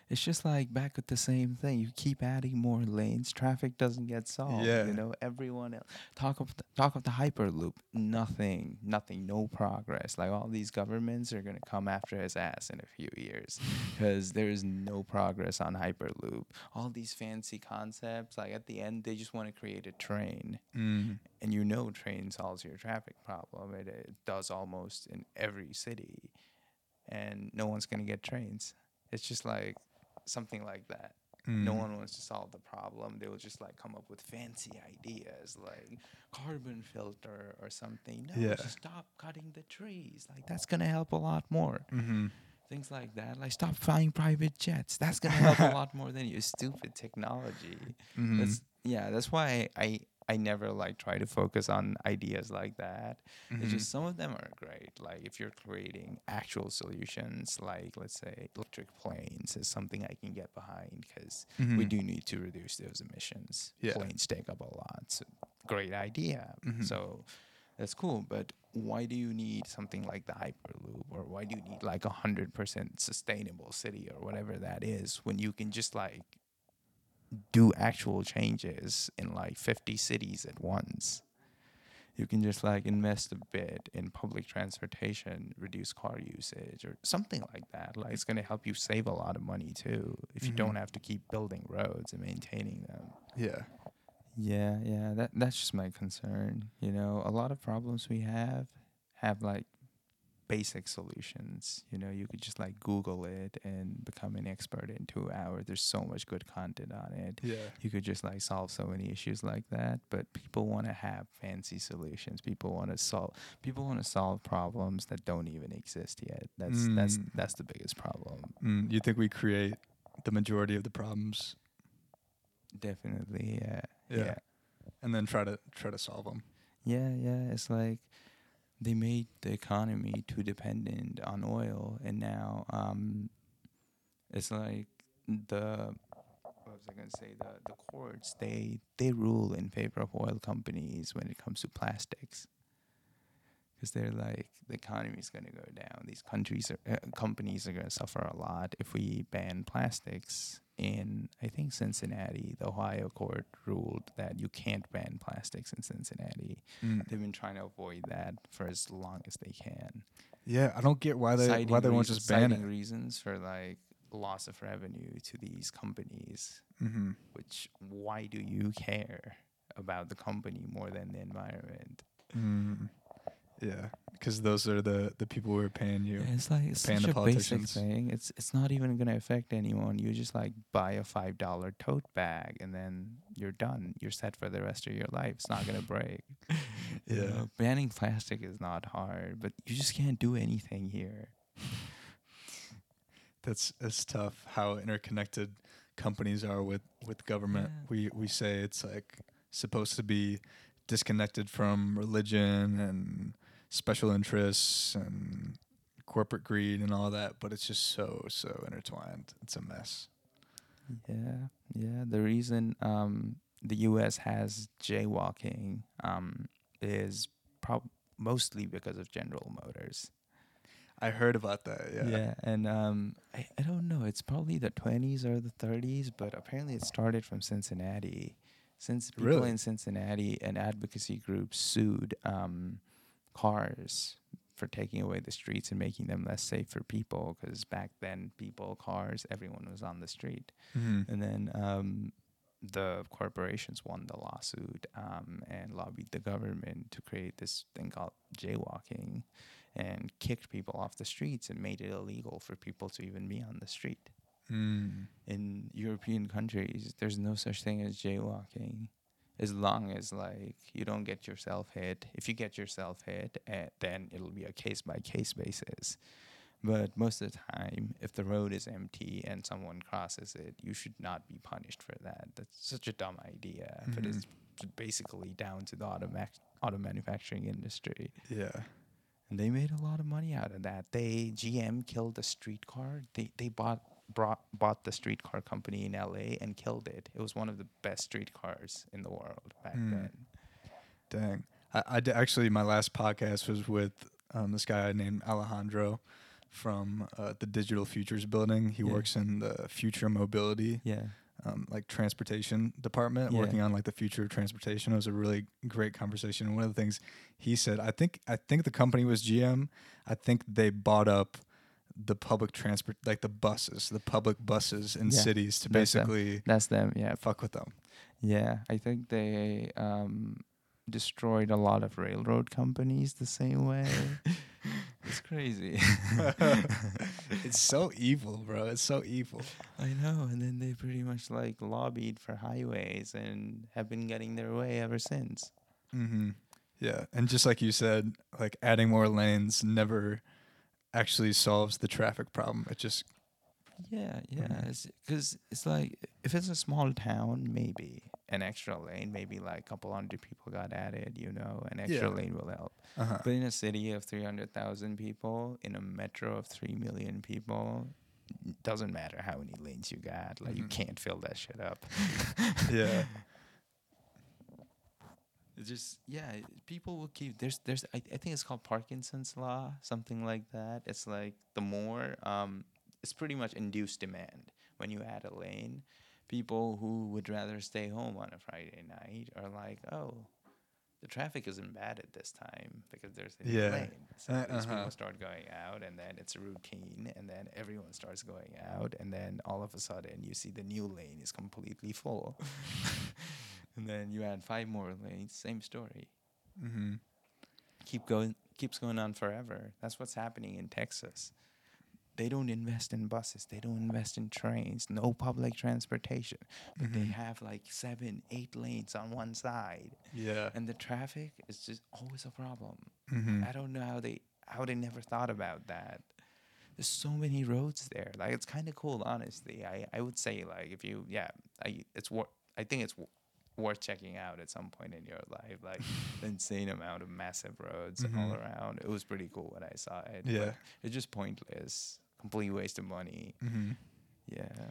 It's just like back with the same thing. You keep adding more lanes, traffic doesn't get solved. Yeah. You know, everyone else talk of the, talk of the hyperloop. Nothing, nothing, no progress. Like all these governments are gonna come after his ass in a few years because there is no progress on hyperloop. All these fancy concepts, like at the end, they just want to create a train mm. and you know train solves your traffic problem it, it does almost in every city and no one's going to get trains it's just like something like that no Mm. one wants to solve the problem they will just like come up with fancy ideas like carbon filter or something no Yeah. just stop cutting the trees like that's going to help a lot more Mhm. things like that like stop flying private jets that's going to help a lot more than your stupid technology Mhm. that's yeah that's why i i never like try to focus on ideas like that Mhm. it's just some of them are great like if you're creating actual solutions like let's say electric planes is something i can get behind because we Mhm. do need to reduce those emissions Yeah. planes take up a lot so great idea Mhm. so that's cool but why do you need something like the hyperloop or why do you need like a hundred percent sustainable city or whatever that is when you can just like do actual changes in like 50 cities at once you can just like invest a bit in public transportation reduce car usage or something like that like it's going to help you save a lot of money too if you Mhm. don't have to keep building roads and maintaining them yeah yeah, yeah, that that's just my concern. You know, a lot of problems we have have like basic solutions. You know, you could just like Google it and become an expert in two hours. There's so much good content on it. yeah You could just like solve so many issues like that. But people want to have fancy solutions. People want to solve. People want to solve problems that don't even exist yet. That's that's Mm. that's the biggest problem. mm. you think we create the majority of the problems Definitely, yeah, Yeah. yeah. and then try to try to solve them Yeah, yeah. It's like they made the economy too dependent on oil, and now um, it's like the what was I gonna say? The the courts they they rule in favor of oil companies when it comes to plastics, because they're like the economy is gonna go down. These countries are uh, companies are gonna suffer a lot if we ban plastics. In I think Cincinnati, the Ohio court ruled that you can't ban plastics in Cincinnati Mm. they've been trying to avoid that for as long as they can. yeah i don't get why they Citing why they won't just ban citing it reasons for like loss of revenue to these companies. mm-hmm. Which why do you care about the company more than the environment? mm. Yeah because those are the the people who are paying you. Yeah, it's like it's paying such the a basic thing. It's it's not even gonna affect anyone. You just like buy a five dollar tote bag and then you're done. You're set for the rest of your life. It's not gonna break. You Yeah. know, banning plastic is not hard, but you just can't do anything here. That's it's tough how interconnected companies are with with government. Yeah. We we say it's like supposed to be disconnected from religion and special interests and corporate greed and all that, but it's just so so intertwined. It's a mess. Yeah, yeah. The reason um, the U.S. has jaywalking um, is prob- mostly because of General Motors. I heard about that. Yeah. Yeah, and um, I, I don't know. It's probably the 20s or the 30s, but apparently it started from Cincinnati. Since people Really? in Cincinnati, an advocacy group sued um, cars for taking away the streets and making them less safe for people. Because back then, people, cars, everyone was on the street. Mhm. And then um, the corporations won the lawsuit um, and lobbied the government to create this thing called jaywalking and kicked people off the streets and made it illegal for people to even be on the street. Mm. In European countries, there's no such thing as jaywalking. As long as like you don't get yourself hit. If you get yourself hit, eh, then it'll be a case by case basis. But most of the time, if the road is empty and someone crosses it, you should not be punished for that. That's such a dumb idea. But Mhm. it's basically down to the auto, auto manufacturing industry. Yeah. And they made a lot of money out of that. They GM killed the streetcar. They they bought brought bought the streetcar company in LA and killed it. It was one of the best streetcars in the world back Hmm. then. Dang. I, I d- actually my last podcast was with um, this guy named Alejandro from uh, the Digital Futures Building. He Yeah. works in the future mobility, Yeah. um, like transportation department, Yeah. working on like the future of transportation. It was a really great conversation. And one of the things he said, I think I think the company was GM. I think they bought up the public transport, like the buses, the public buses in Yeah, cities to that's them. basically That's them. Yeah. fuck with them. Yeah. I think they um, destroyed a lot of railroad companies the same way. it's crazy. it's so evil, bro. It's so evil. I know. And then they pretty much like lobbied for highways and have been getting their way ever since. Mm-hmm. Yeah, and just like you said, like adding more lanes never actually solves the traffic problem. It just Yeah, yeah. Because it's, like if it's a small town, maybe an extra lane, maybe like a couple hundred people got added. You know, an extra Yeah. lane will help. uh-huh. But in a city of three hundred thousand people, in a metro of three million people, doesn't matter how many lanes you got. Like you Mhm. can't fill that shit up. yeah. It's just yeah, people will keep there's there's I, I think it's called Parkinson's law, something like that. It's like the more um it's pretty much induced demand when you add a lane. People who would rather stay home on a Friday night are like, oh, the traffic isn't bad at this time because there's a new Yeah. lane. So Uh, these uh-huh. people start going out, and then it's a routine, and then everyone starts going out, and then all of a sudden you see the new lane is completely full. and then you add five more lanes, same story. Mm-hmm. Keep going, keeps going on forever. That's what's happening in Texas. They don't invest in buses. They don't invest in trains. No public transportation. But they Mhm. have like seven, eight lanes on one side, Yeah. and the traffic is just always a problem. Mm-hmm. I don't know how they how they never thought about that. There's so many roads there. Like it's kind of cool, honestly. I I would say like if you yeah, I it's worth. I think it's w- worth checking out at some point in your life. Like insane amount of massive roads all Mhm. around. It was pretty cool when I saw it. but Yeah. it's just pointless, complete waste of money. Mm-hmm. Yeah,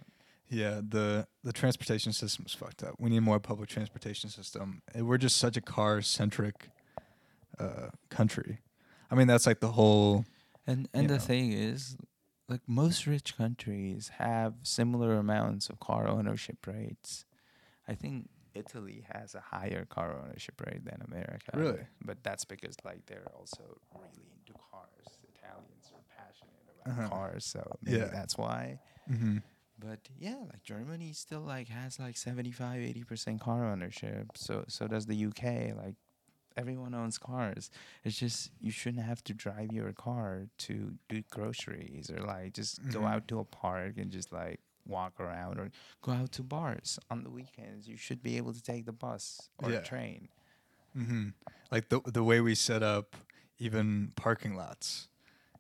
Yeah, the the transportation system is fucked up. We need more public transportation system. And We're just such a car centric uh, country. I mean, that's like the whole. and and the know. thing is. Like most rich countries have similar amounts of car ownership rates. I think Italy has a higher car ownership rate than America. Really? But that's because like they're also really into cars. Italians are passionate about Uh-huh. cars, so maybe Yeah. that's why. Mm-hmm. But yeah, like Germany still like has like 75 80% car ownership. So so does the UK. Like everyone owns cars. It's just you shouldn't have to drive your car to do groceries or like just go Mhm. out to a park and just like walk around or go out to bars on the weekends. You should be able to take the bus or Yeah. train. hmm Like the the way we set up even parking lots,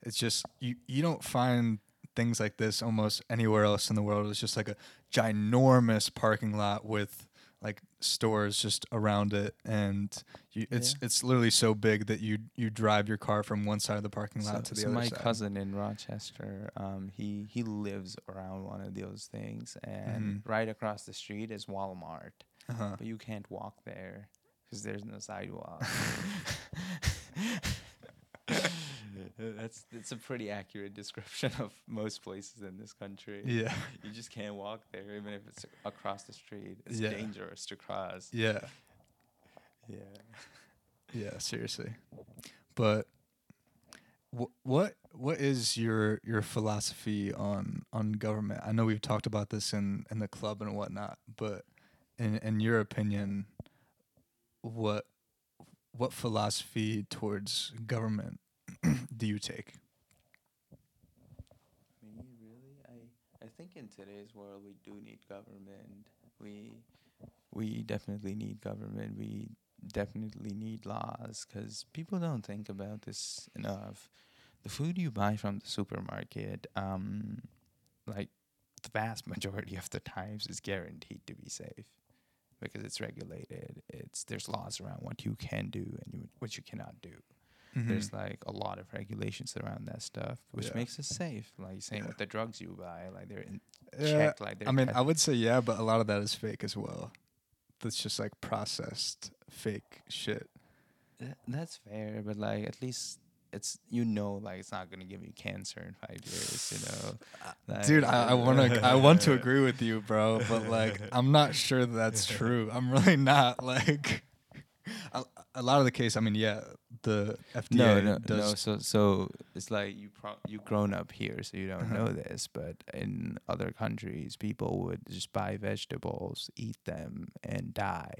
it's just you you don't find things like this almost anywhere else in the world. It's just like a ginormous parking lot with like stores just around it, and you, it's Yeah. it's literally so big that you you drive your car from one side of the parking lot So, to the so other my side. cousin in Rochester, um, he he lives around one of those things, and Mhm. right across the street is Walmart, Uh-huh. but you can't walk there because there's no sidewalk. Uh, that's that's a pretty accurate description of most places in this country. Yeah, You just can't walk there, even if it's across the street. It's Yeah. dangerous to cross. yeah, Yeah. yeah. Seriously, but wh- what what is your your philosophy on on government? I know we've talked about this in in the club and whatnot, but in in your opinion, what what philosophy towards government do you take? Me, really? I I think in today's world we do need government. We we definitely need government. We definitely need laws because people don't think about this enough. The food you buy from the supermarket, um, like the vast majority of the times, is guaranteed to be safe because it's regulated. It's there's laws around what you can do and you, what you cannot do. There's mm-hmm. like a lot of regulations around that stuff, which Yeah. makes it safe. Like same Yeah. with the drugs you buy, like they're in Yeah, checked, like they're I mean, I would say yeah, but a lot of that is fake as well. That's just like processed fake shit. Th- that's fair, but like at least it's you know like it's not gonna give you cancer in five years, you know. Uh, like, Dude, I, I uh, want to I want to agree with you, bro, but like I'm not sure that that's true. I'm really not like a, a lot of the case. I mean, yeah, the FDA No, no, does. no. So, so it's like you pro- you grown up here, so you don't Uh-huh. know this. But in other countries, people would just buy vegetables, eat them, and die.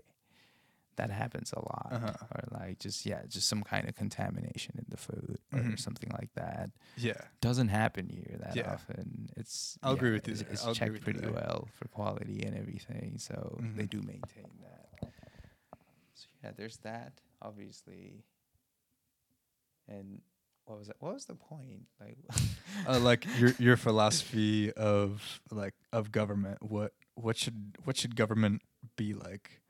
That happens a lot, Uh-huh. or like just yeah, just some kind of contamination in the food or Mhm. something like that. Yeah, Doesn't happen here that Yeah. often. It's I'll agree with you It's, it's checked pretty well for quality and everything, so they Mhm. do maintain that. Yeah, there's that obviously. And what was it? What was the point? Like, uh, like your your philosophy of like of government. What what should what should government be like?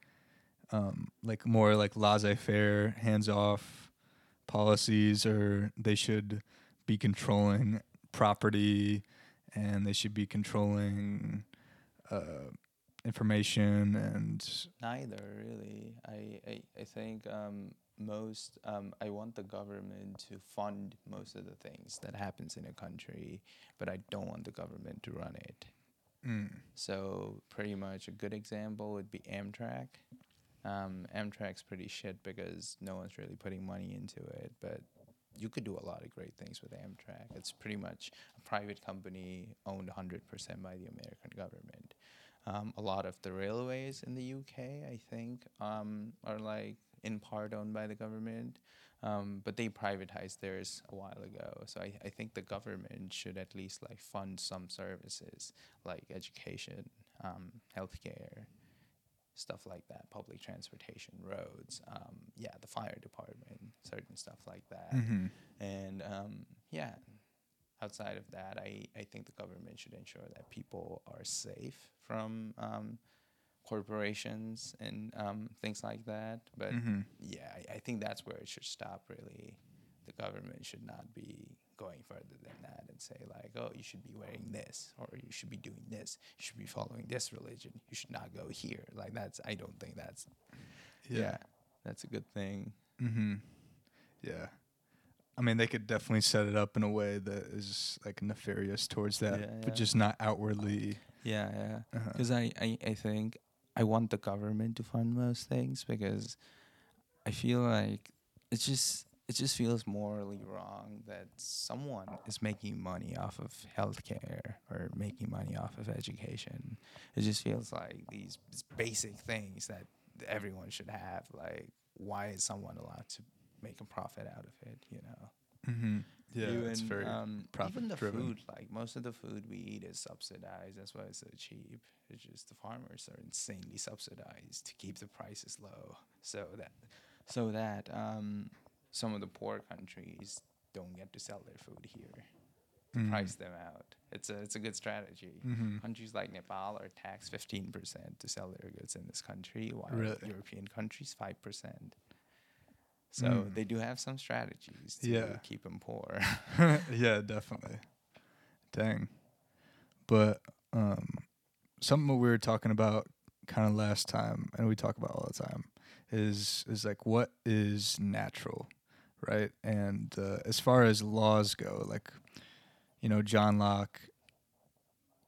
Um, like more like laissez-faire, hands-off policies, or they should be controlling property, and they should be controlling uh, information and neither really. I I, I think um, most um, I want the government to fund most of the things that happens in a country, but I don't want the government to run it. mm, So pretty much a good example would be Amtrak. Um, Amtrak's pretty shit because no one's really putting money into it, but you could do a lot of great things with Amtrak. It's pretty much a private company owned 100% by the American government. Um, a lot of the railways in the UK, I think, um, are like in part owned by the government, um, but they privatized theirs a while ago. So I, I think the government should at least like fund some services like education, um, healthcare, stuff like that, public transportation, roads, um, yeah, the fire department, certain stuff like that. mhm. And um, yeah, outside of that, I, I think the government should ensure that people are safe from um, corporations and um, things like that. But Mhm. yeah, I, I think that's where it should stop, really. The government should not be going further than that and say, like, oh, you should be wearing this or you should be doing this. You should be following this religion. You should not go here. Like, that's, I don't think that's, yeah, that's a good thing. Mm-hmm. Yeah. I mean, they could definitely set it up in a way that is like nefarious towards that, Yeah, but just not outwardly. Yeah, yeah. Uh-huh. Because I, I, I think I want the government to fund most things because I feel like it's just it just feels morally wrong that someone is making money off of healthcare or making money off of education. It just feels like these, these basic things that everyone should have, like why is someone allowed to make a profit out of it? You know. Mm-hmm. Yeah, even, it's very um, profit even the driven. food. Like most of the food we eat is subsidized. That's why it's so cheap. It's just the farmers are insanely subsidized to keep the prices low, so that so that um, some of the poor countries don't get to sell their food here to Mhm. price them out. It's a it's a good strategy. Mhm. Countries like Nepal are taxed fifteen percent to sell their goods in this country, while Really? European countries five percent. So Mm. they do have some strategies to Yeah. keep them poor. yeah, definitely. Dang. But um, something we were talking about kind of last time, and we talk about all the time, is is like what is natural, right? And uh, as far as laws go, like you know, John Locke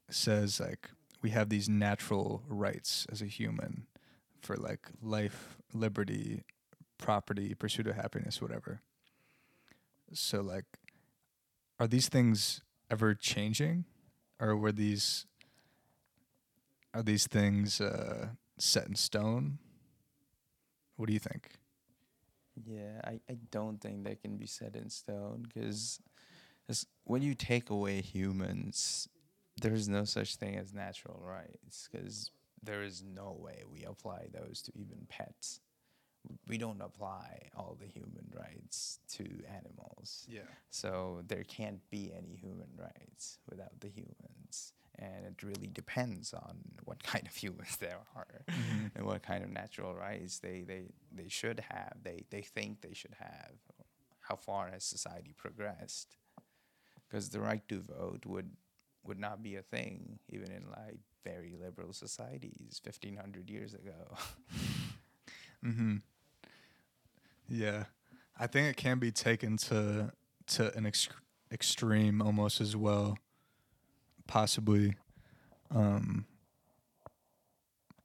says like we have these natural rights as a human for like life, liberty, property, pursuit of happiness, whatever. So like are these things ever changing or were these are these things uh, set in stone what do you think Yeah, I, I don't think they can be set in stone because when you take away humans, there is no such thing as natural rights because there is no way we apply those to even pets. We don't apply all the human rights to animals. yeah So there can't be any human rights without the humans. And it really depends on what kind of humans there are Mhm. and what kind of natural rights they, they, they should have, they, they think they should have. How far has society progressed? Because the right to vote would would not be a thing even in like very liberal societies 1500 years ago. mm-hmm. Yeah. I think it can be taken to to an ex- extreme almost as well. Possibly. Um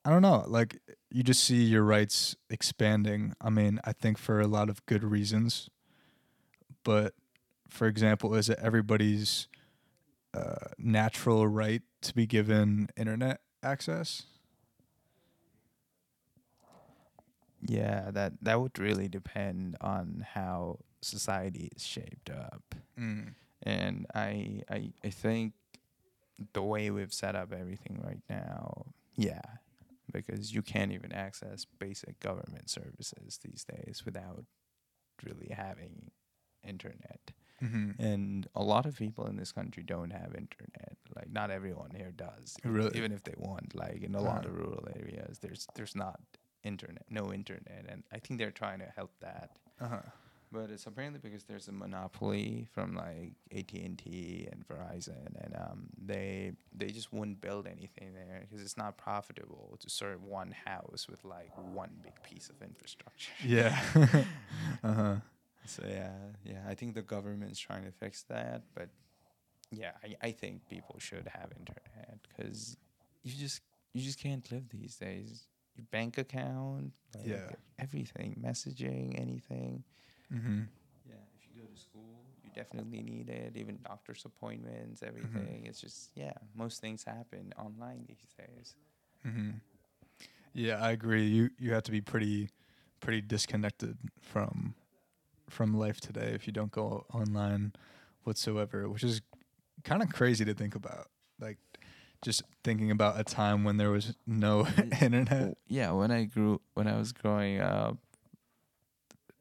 i don't know. Like you just see your rights expanding. I mean i think for a lot of good reasons. But for example is it everybody's uh, natural right to be given internet access yeah, that that would really depend on how society is shaped up. mm. And I, I I think the way we've set up everything right now, yeah, because you can't even access basic government services these days without really having internet. hmm And a lot of people in this country don't have internet. Like not everyone here does. Really? Even if they want. Like in a lot Uh-huh. of rural areas there's there's not internet no internet and I think they're trying to help that. uh-huh But it's apparently because there's a monopoly from like AT and T and Verizon, and um, they they just wouldn't build anything there because it's not profitable to serve one house with like one big piece of infrastructure. yeah uh-huh So yeah, yeah, I think the government's trying to fix that, but yeah, I, I think people should have internet because you just you just can't live these days. Your bank account, like Yeah. everything, messaging, anything. mm-hmm Yeah, if you go to school, you definitely need it. Even doctor's appointments, everything. It's just yeah, most things happen online these days. hmm Yeah, I agree. You you have to be pretty pretty disconnected from from life today if you don't go online whatsoever, which is kind of crazy to think about. Like just thinking about a time when there was no internet. Yeah, when I grew when I was growing up,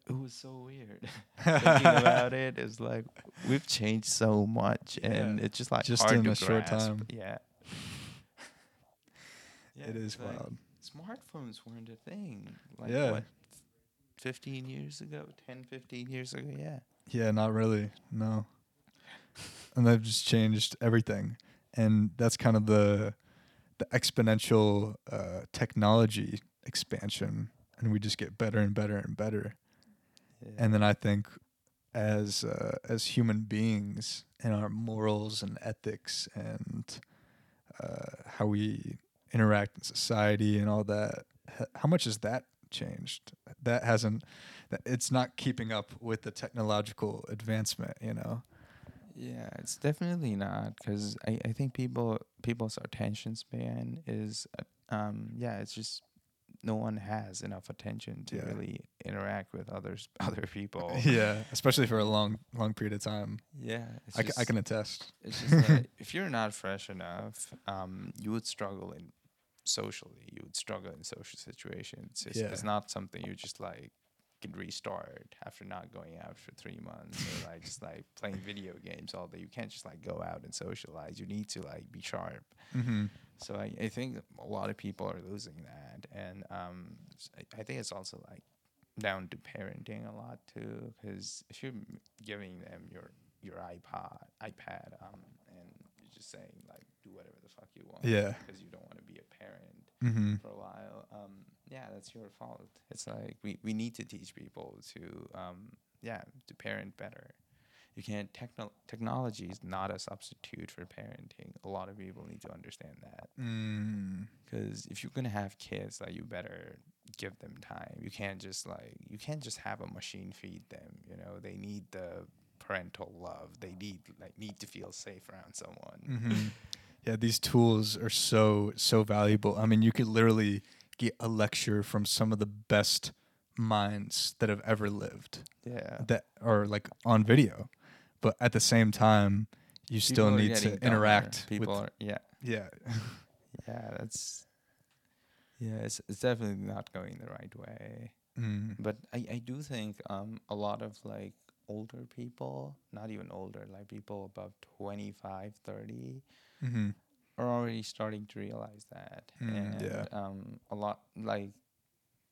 it was so weird. Thinking about it is like we've changed so much, and Yeah, it's just like just in a short time. Yeah. Yeah, it is it's like wild. Smartphones weren't a thing. Like Yeah. what? 15 years ago, 10, 15 years ago, yeah. Yeah, not really. No. And they've just changed everything. And that's kind of the the exponential uh, technology expansion and we just get better and better and better. yeah. And then I think as uh, as human beings and our morals and ethics and uh, how we interact in society and all that, how much has that changed? That hasn't. That it's not keeping up with the technological advancement. You know. Yeah, it's definitely not because I, I think people people's attention span is um yeah it's just no one has enough attention to Yeah. really interact with others other people. yeah, especially for a long long period of time. Yeah, I, c- I just- can attest. It's just that if you're not fresh enough, um, you would struggle in socially. You would struggle in social situations. It's, it's not something you just like can restart after not going out for three months or like just like playing video games all day. You can't just like go out and socialize. You need to like be sharp. Mm-hmm. So I, I think a lot of people are losing that, and um, I think it's also like down to parenting a lot too. Because if you're giving them your your iPod, iPad, um, and you're just saying like do whatever the fuck you want, Yeah. because you don't want to be a parent Mm-hmm. for a while, um, yeah, that's your fault. It's like we, we need to teach people to um, yeah to parent better. You can't techno- technology is not a substitute for parenting. A lot of people need to understand that. Mm. Because if you're gonna have kids, like you better give them time. You can't just like you can't just have a machine feed them. You know, they need the parental love. They need like need to feel safe around someone. hmm Yeah, these tools are so so valuable. I mean, you could literally get a lecture from some of the best minds that have ever lived Yeah. that are like on video, but at the same time, you still People are need to interact. People with, are yeah yeah, yeah that's yeah it's it's definitely not going the right way. mm. But I I do think um a lot of like older people, not even older, like people above 25, 30 hmm are already starting to realize that. Mm, and yeah. um, a lot like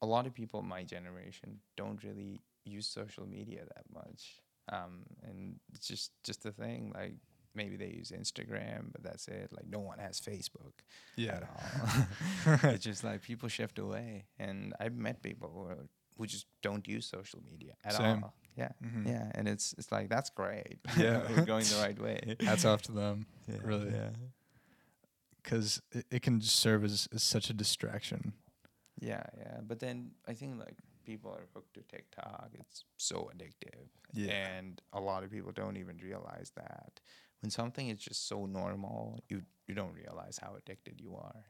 a lot of people my generation don't really use social media that much. Um, and it's just just a thing. Like maybe they use Instagram, but that's it. Like no one has Facebook yeah, at all. it's just like people shift away, and I've met people who are, who just don't use social media at Same. all. Yeah, Mhm. yeah, and it's it's like that's great. Yeah. we're going the right way. Hats off to them, Yeah, really. Yeah. Because it, it can just serve as, as such a distraction. Yeah, yeah. But then I think like people are hooked to TikTok. It's so addictive. Yeah. And a lot of people don't even realize that. When something is just so normal, you you don't realize how addicted you are.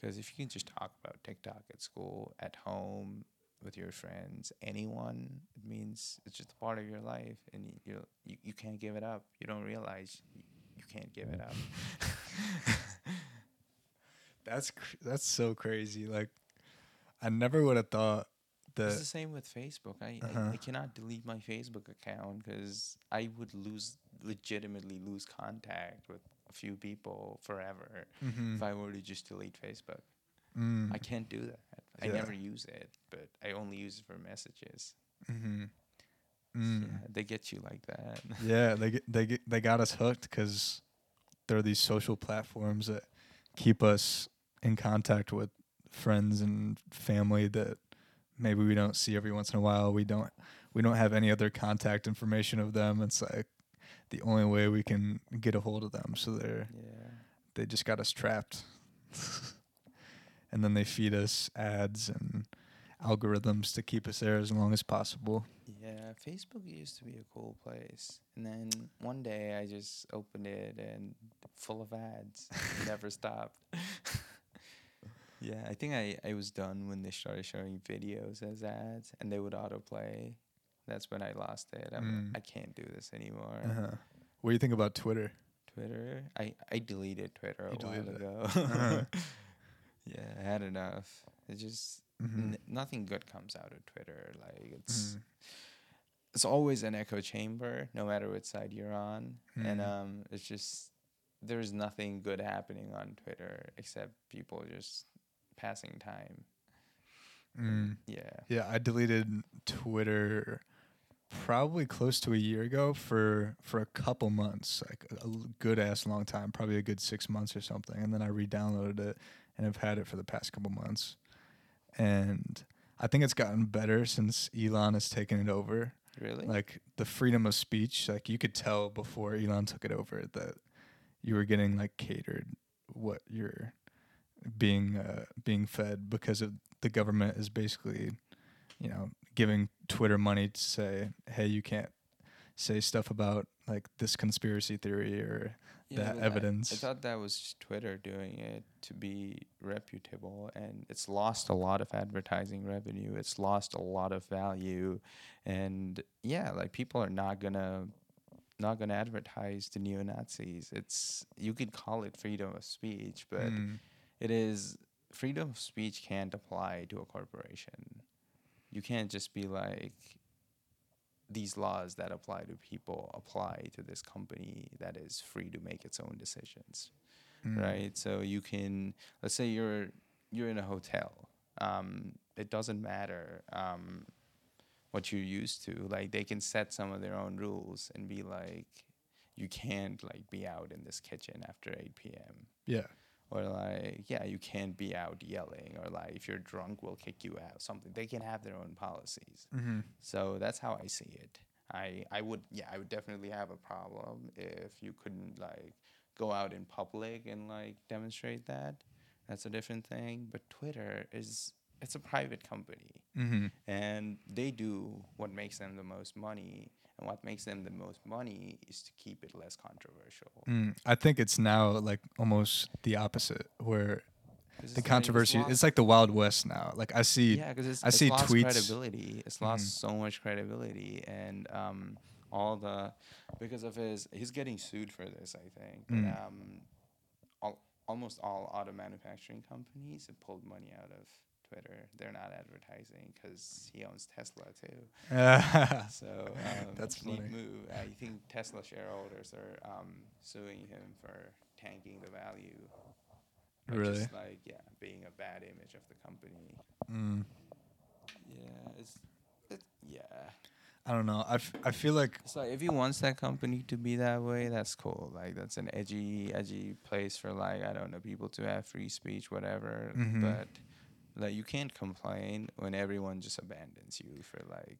Because if you can just talk about TikTok at school, at home, with your friends, anyone, it means it's just a part of your life, and you you you, you can't give it up. You don't realize you, you can't give it up. That's cr- that's so crazy. Like, I never would have thought It's the same with Facebook. I, I, Uh-huh. I cannot delete my Facebook account because I would lose legitimately lose contact with a few people forever Mhm. if I were to just delete Facebook. Mm. I can't do that. I Yeah. never use it, but I only use it for messages. hmm Mm. Yeah, they get you like that. Yeah, they get, they get, they got us hooked because there are these social platforms that keep us in contact with friends and family that maybe we don't see every once in a while. We don't we don't have any other contact information of them. It's like the only way we can get a hold of them. So they're yeah. they just got us trapped. and then they feed us ads and algorithms to keep us there as long as possible. Yeah, Facebook used to be a cool place. And then one day I just opened it and full of ads. Never stopped. Yeah, I think I, I was done when they started showing videos as ads and they would autoplay. That's when I lost it. I'm Mm. I can't do this anymore. Uh-huh. What do you think about Twitter? Twitter, I, I deleted Twitter a You while deleted it. ago. Uh-huh. yeah, I had enough. It's just Mhm. n- nothing good comes out of Twitter. Like it's Mhm. it's always an echo chamber, no matter what side you're on, and Mhm. um, it's just there's nothing good happening on Twitter except people just passing time. Mm. Yeah, Yeah, I deleted Twitter probably close to a year ago for for a couple months, like a good ass long time, probably a good six months or something, and then I re-downloaded it and have had it for the past couple months, and I think it's gotten better since Elon has taken it over. really. Like the freedom of speech, like you could tell before Elon took it over that you were getting like catered what you're being uh, being fed because of the government is basically, you know, giving Twitter money to say, hey, you can't say stuff about like this conspiracy theory or that but I- evidence. I, thought that was Twitter doing it to be reputable, and it's lost a lot of advertising revenue. It's lost a lot of value, and yeah, like people are not gonna not gonna advertise to neo Nazis. It's you could call it freedom of speech, but Mm. It is freedom of speech can't apply to a corporation. You can't just be like these laws that apply to people apply to this company that is free to make its own decisions Mm. right so you can let's say you're you're in a hotel um, it doesn't matter um, what you're used to like they can set some of their own rules and be like you can't like be out in this kitchen after 8 p.m Yeah. Or like yeah you can't be out yelling or like if you're drunk we'll kick you out something. They can have their own policies. Mm-hmm. so that's how i see it. I i would yeah i would definitely have a problem if you couldn't like go out in public and like demonstrate that. That's a different thing. But twitter is it's a private company. Mm-hmm. and they do what makes them the most money and what makes them the most money is to keep it less controversial Mm. I think it's now like almost the opposite, where the it's like- it's controversy lost- it's like the Wild West now. Like I see, yeah, because it's, I it's see lost tweets- credibility. It's lost Mhm. so much credibility, and um, all the because of his, he's getting sued for this, I think. But, Mm. um, all, almost all auto manufacturing companies have pulled money out of Twitter. They're not advertising because he owns Tesla too. So um, That's neat funny. move. I think Tesla shareholders are um, suing him for tanking the value. Really? Just like yeah, being a bad image of the company. Mm. Yeah, it's it, yeah. I don't know. I, f- I feel like It's like if he wants that company to be that way, that's cool. Like that's an edgy, edgy place for like I don't know people to have free speech, whatever. Mhm. But like you can't complain when everyone just abandons you for like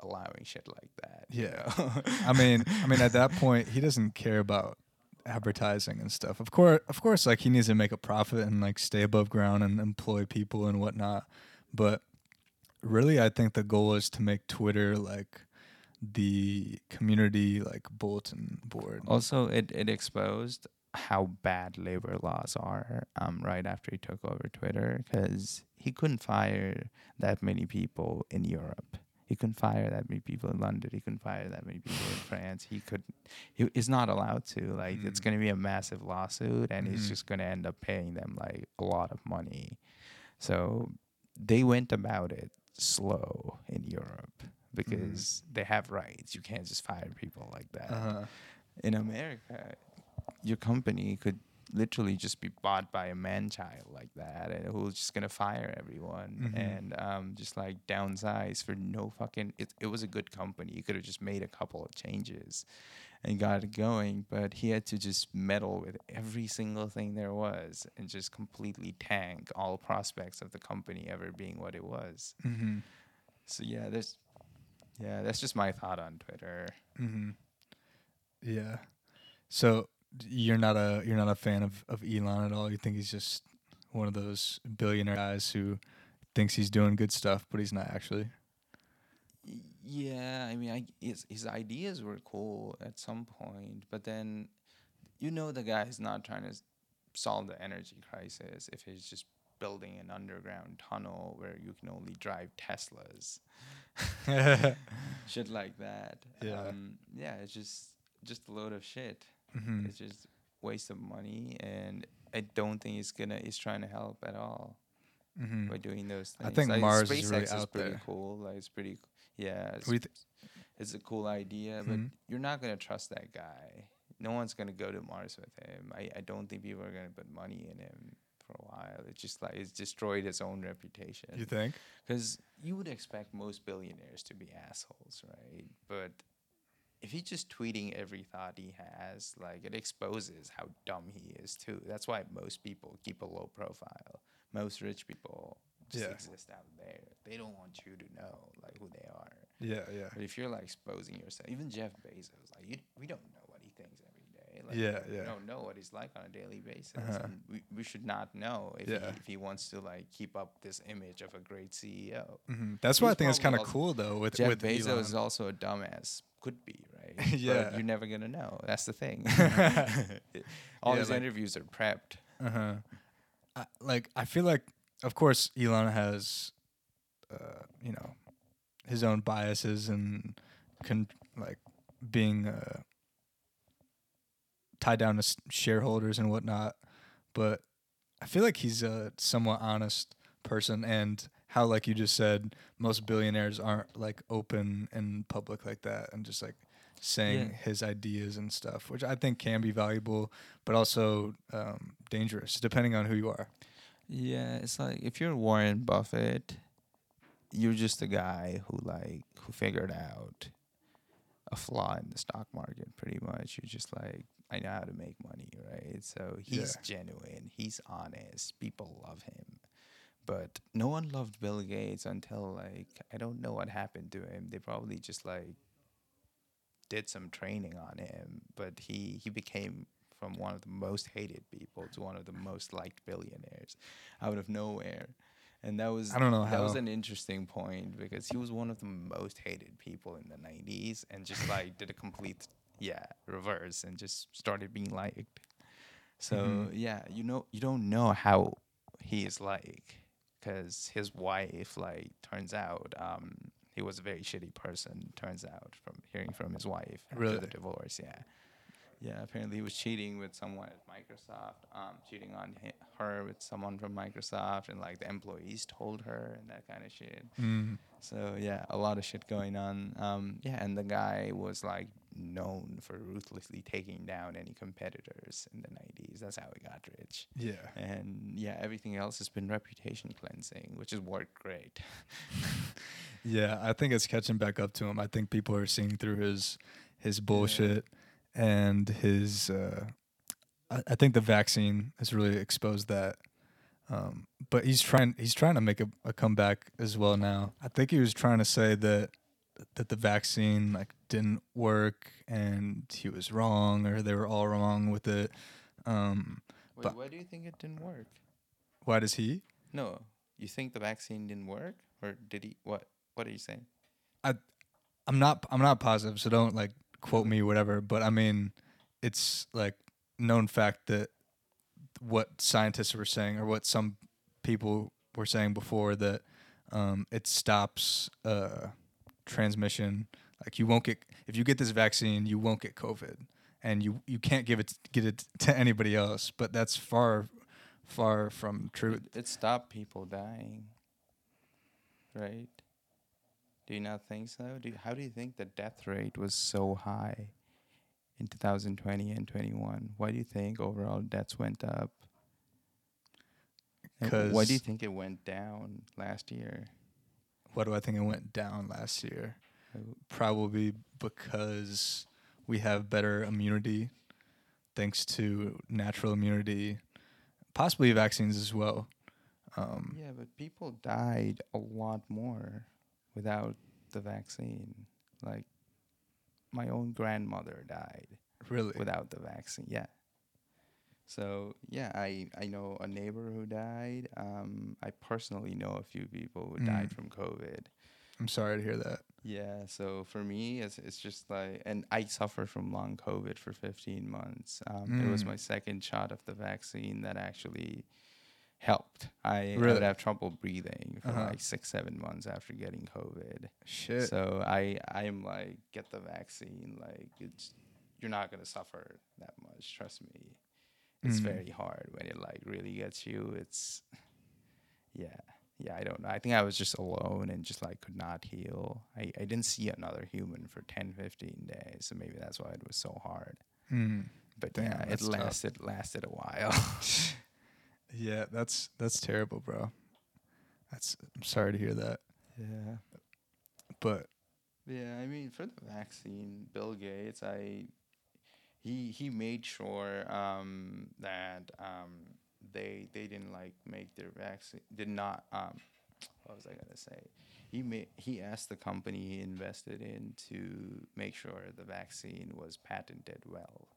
allowing shit like that. you Yeah. know? I mean, I mean, at that point, he doesn't care about advertising and stuff. Of course, of course, like he needs to make a profit and like stay above ground and employ people and whatnot. But really, I think the goal is to make Twitter like the community like bulletin board. Also, it, it exposed how bad labor laws are um, right after he took over Twitter because he couldn't fire that many people in Europe. He couldn't fire that many people in London. He couldn't fire that many people in France. He could. He is not allowed to. Like it's Mm. going to be a massive lawsuit, and he's Mhm. just going to end up paying them like a lot of money. So they went about it slow in Europe because they have rights. You can't just fire people like that Uh-huh. in America, your company could literally just be bought by a man child like that and who's just gonna fire everyone Mhm. and um, just like downsize for no fucking it, it was a good company you could have just made a couple of changes and got it going but he had to just meddle with every single thing there was and just completely tank all prospects of the company ever being what it was Mm-hmm. so yeah there's yeah that's just my thought on twitter Mm-hmm. Yeah. So you're not a you're not a fan of, of Elon at all. You think he's just one of those billionaire guys who thinks he's doing good stuff, but he's not actually. Yeah, I mean, I, his his ideas were cool at some point, but then, you know, the guy's not trying to solve the energy crisis if he's just building an underground tunnel where you can only drive Teslas, shit like that. Yeah. um, yeah, it's just just a load of shit. Mhm. It's just waste of money, and I don't think he's gonna he's trying to help at all Mhm. by doing those things. I think Like, Mars SpaceX is really out pretty there. cool. Like it's pretty, yeah. It's, th- it's a cool idea, but Mhm. you're not gonna trust that guy. No one's gonna go to Mars with him. I, I don't think people are gonna put money in him for a while. It's just like it's destroyed his own reputation. You think? Because you would expect most billionaires to be assholes, right? But if he's just tweeting every thought he has, like it exposes how dumb he is too. That's why most people keep a low profile. Most rich people just Yeah. exist out there. They don't want you to know like who they are. Yeah, yeah. But if you're like exposing yourself, even Jeff Bezos, like you, we don't know what he thinks every day. Like, Yeah, we don't know what he's like on a daily basis, Uh-huh. and we, we should not know if, Yeah. he, if he wants to like keep up this image of a great CEO. hmm That's why I think it's kind of cool though with Jeff with Bezos Elon. is also a dumbass, could be right? Yeah. But you're never gonna know. That's the thing. All Yeah, his like- interviews are prepped. Uh-huh. I, like I feel like of course Elon has uh, you know his own biases and con- like being uh, tied down to s- shareholders and whatnot, but I feel like he's a somewhat honest person and how like you just said most billionaires aren't like open in public like that and just like saying Yeah. his ideas and stuff which i think can be valuable but also um, dangerous depending on who you are Yeah, it's like if you're Warren Buffett, you're just a guy who like who figured out a flaw in the stock market pretty much. You're just like I know how to make money, right? So he's Yeah. genuine, he's honest, people love him. But no one loved Bill Gates until like I don't know what happened to him. They probably just like did some training on him, but he he became from one of the most hated people to one of the most liked billionaires out of nowhere. And that was I don't know that was an interesting point because he was one of the most hated people in the 90s and just like did a complete yeah, reverse and just started being liked. So, Mhm. yeah, you know you don't know how he is like cuz his wife like turns out um he was a very shitty person turns out from hearing from his wife after Really? the divorce, yeah. Yeah, apparently he was cheating with someone at Microsoft, um, cheating on hi- her with someone from Microsoft, and like the employees told her and that kind of shit. mm. So yeah, a lot of shit going on. Um, yeah, and the guy was like known for ruthlessly taking down any competitors in the '90s. That's how he got rich. yeah And yeah, everything else has been reputation cleansing, which has worked great. yeah i think it's catching back up to him i think people are seeing through his his bullshit and his uh I, I think the vaccine has really exposed that um but he's trying he's trying to make a, a comeback as well now i think he was trying to say that that the vaccine like didn't work and he was wrong or they were all wrong with it um Wait, But- why do you think it didn't work? why does he No, you think the vaccine didn't work, or did he? What? What are you saying? I, I'm not I'm not positive, so don't like quote me whatever, but I mean it's like known fact that what scientists were saying or what some people were saying before that um, it stops uh, transmission. Like you won't get if you get this vaccine, you won't get COVID, and you you can't give it get it to anybody else. But that's far far from true. It, it stopped people dying, right? Do you not think so? Do you, how do you think the death rate was so high in 2020 and 21? Why do you think overall deaths went up? Why do you think it went down last year? What do I think it went down last year? Probably because we have better immunity thanks to natural immunity, possibly vaccines as well. Um, Yeah, but people died a lot more without the vaccine. Like my own grandmother died Really? without the vaccine. Yeah. So yeah, I I know a neighbor who died. Um, I personally know a few people who died Mm. from COVID. I'm sorry to hear that. Yeah. So for me, it's it's just like, and I suffered from long COVID for 15 months. Um, It was Mm. my second shot of the vaccine that actually helped. I, Really? would have trouble breathing for Uh-huh. like six seven months after getting COVID. Shit. So I I'm like get the vaccine. Like it's you're not gonna suffer that much. Trust me. It's Mm. very hard when it like really gets you. It's yeah. Yeah, I don't know. I think I was just alone and just like could not heal. I, I didn't see another human for 10, 15 days. So maybe that's why it was so hard. Mm. But Damn, yeah, it that's tough. lasted lasted a while. Yeah, that's that's terrible, bro. That's I'm sorry to hear that. yeah. But Yeah, I mean, for the vaccine, Bill Gates, I he he made sure um, that um, they they didn't like make their vaccine did not um, what was I gonna say? He made he asked the company he invested in to make sure the vaccine was patented well,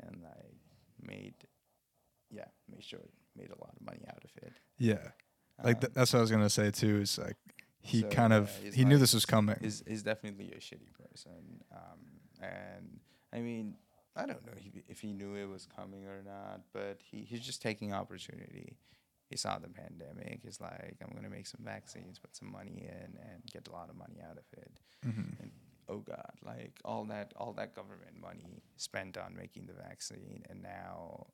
and like made yeah made sure made a lot of money out of it. yeah, like Um, th- that's what I was gonna say too. Is like he So, kind of yeah, he's he knew this was coming. is is definitely a shitty person. Um, and I mean, I don't know if, if he knew it was coming or not, but he, he's just taking opportunity. He saw the pandemic. He's like, I'm gonna make some vaccines, put some money in, and get a lot of money out of it. Mm-hmm. And oh god, like all that all that government money spent on making the vaccine, and now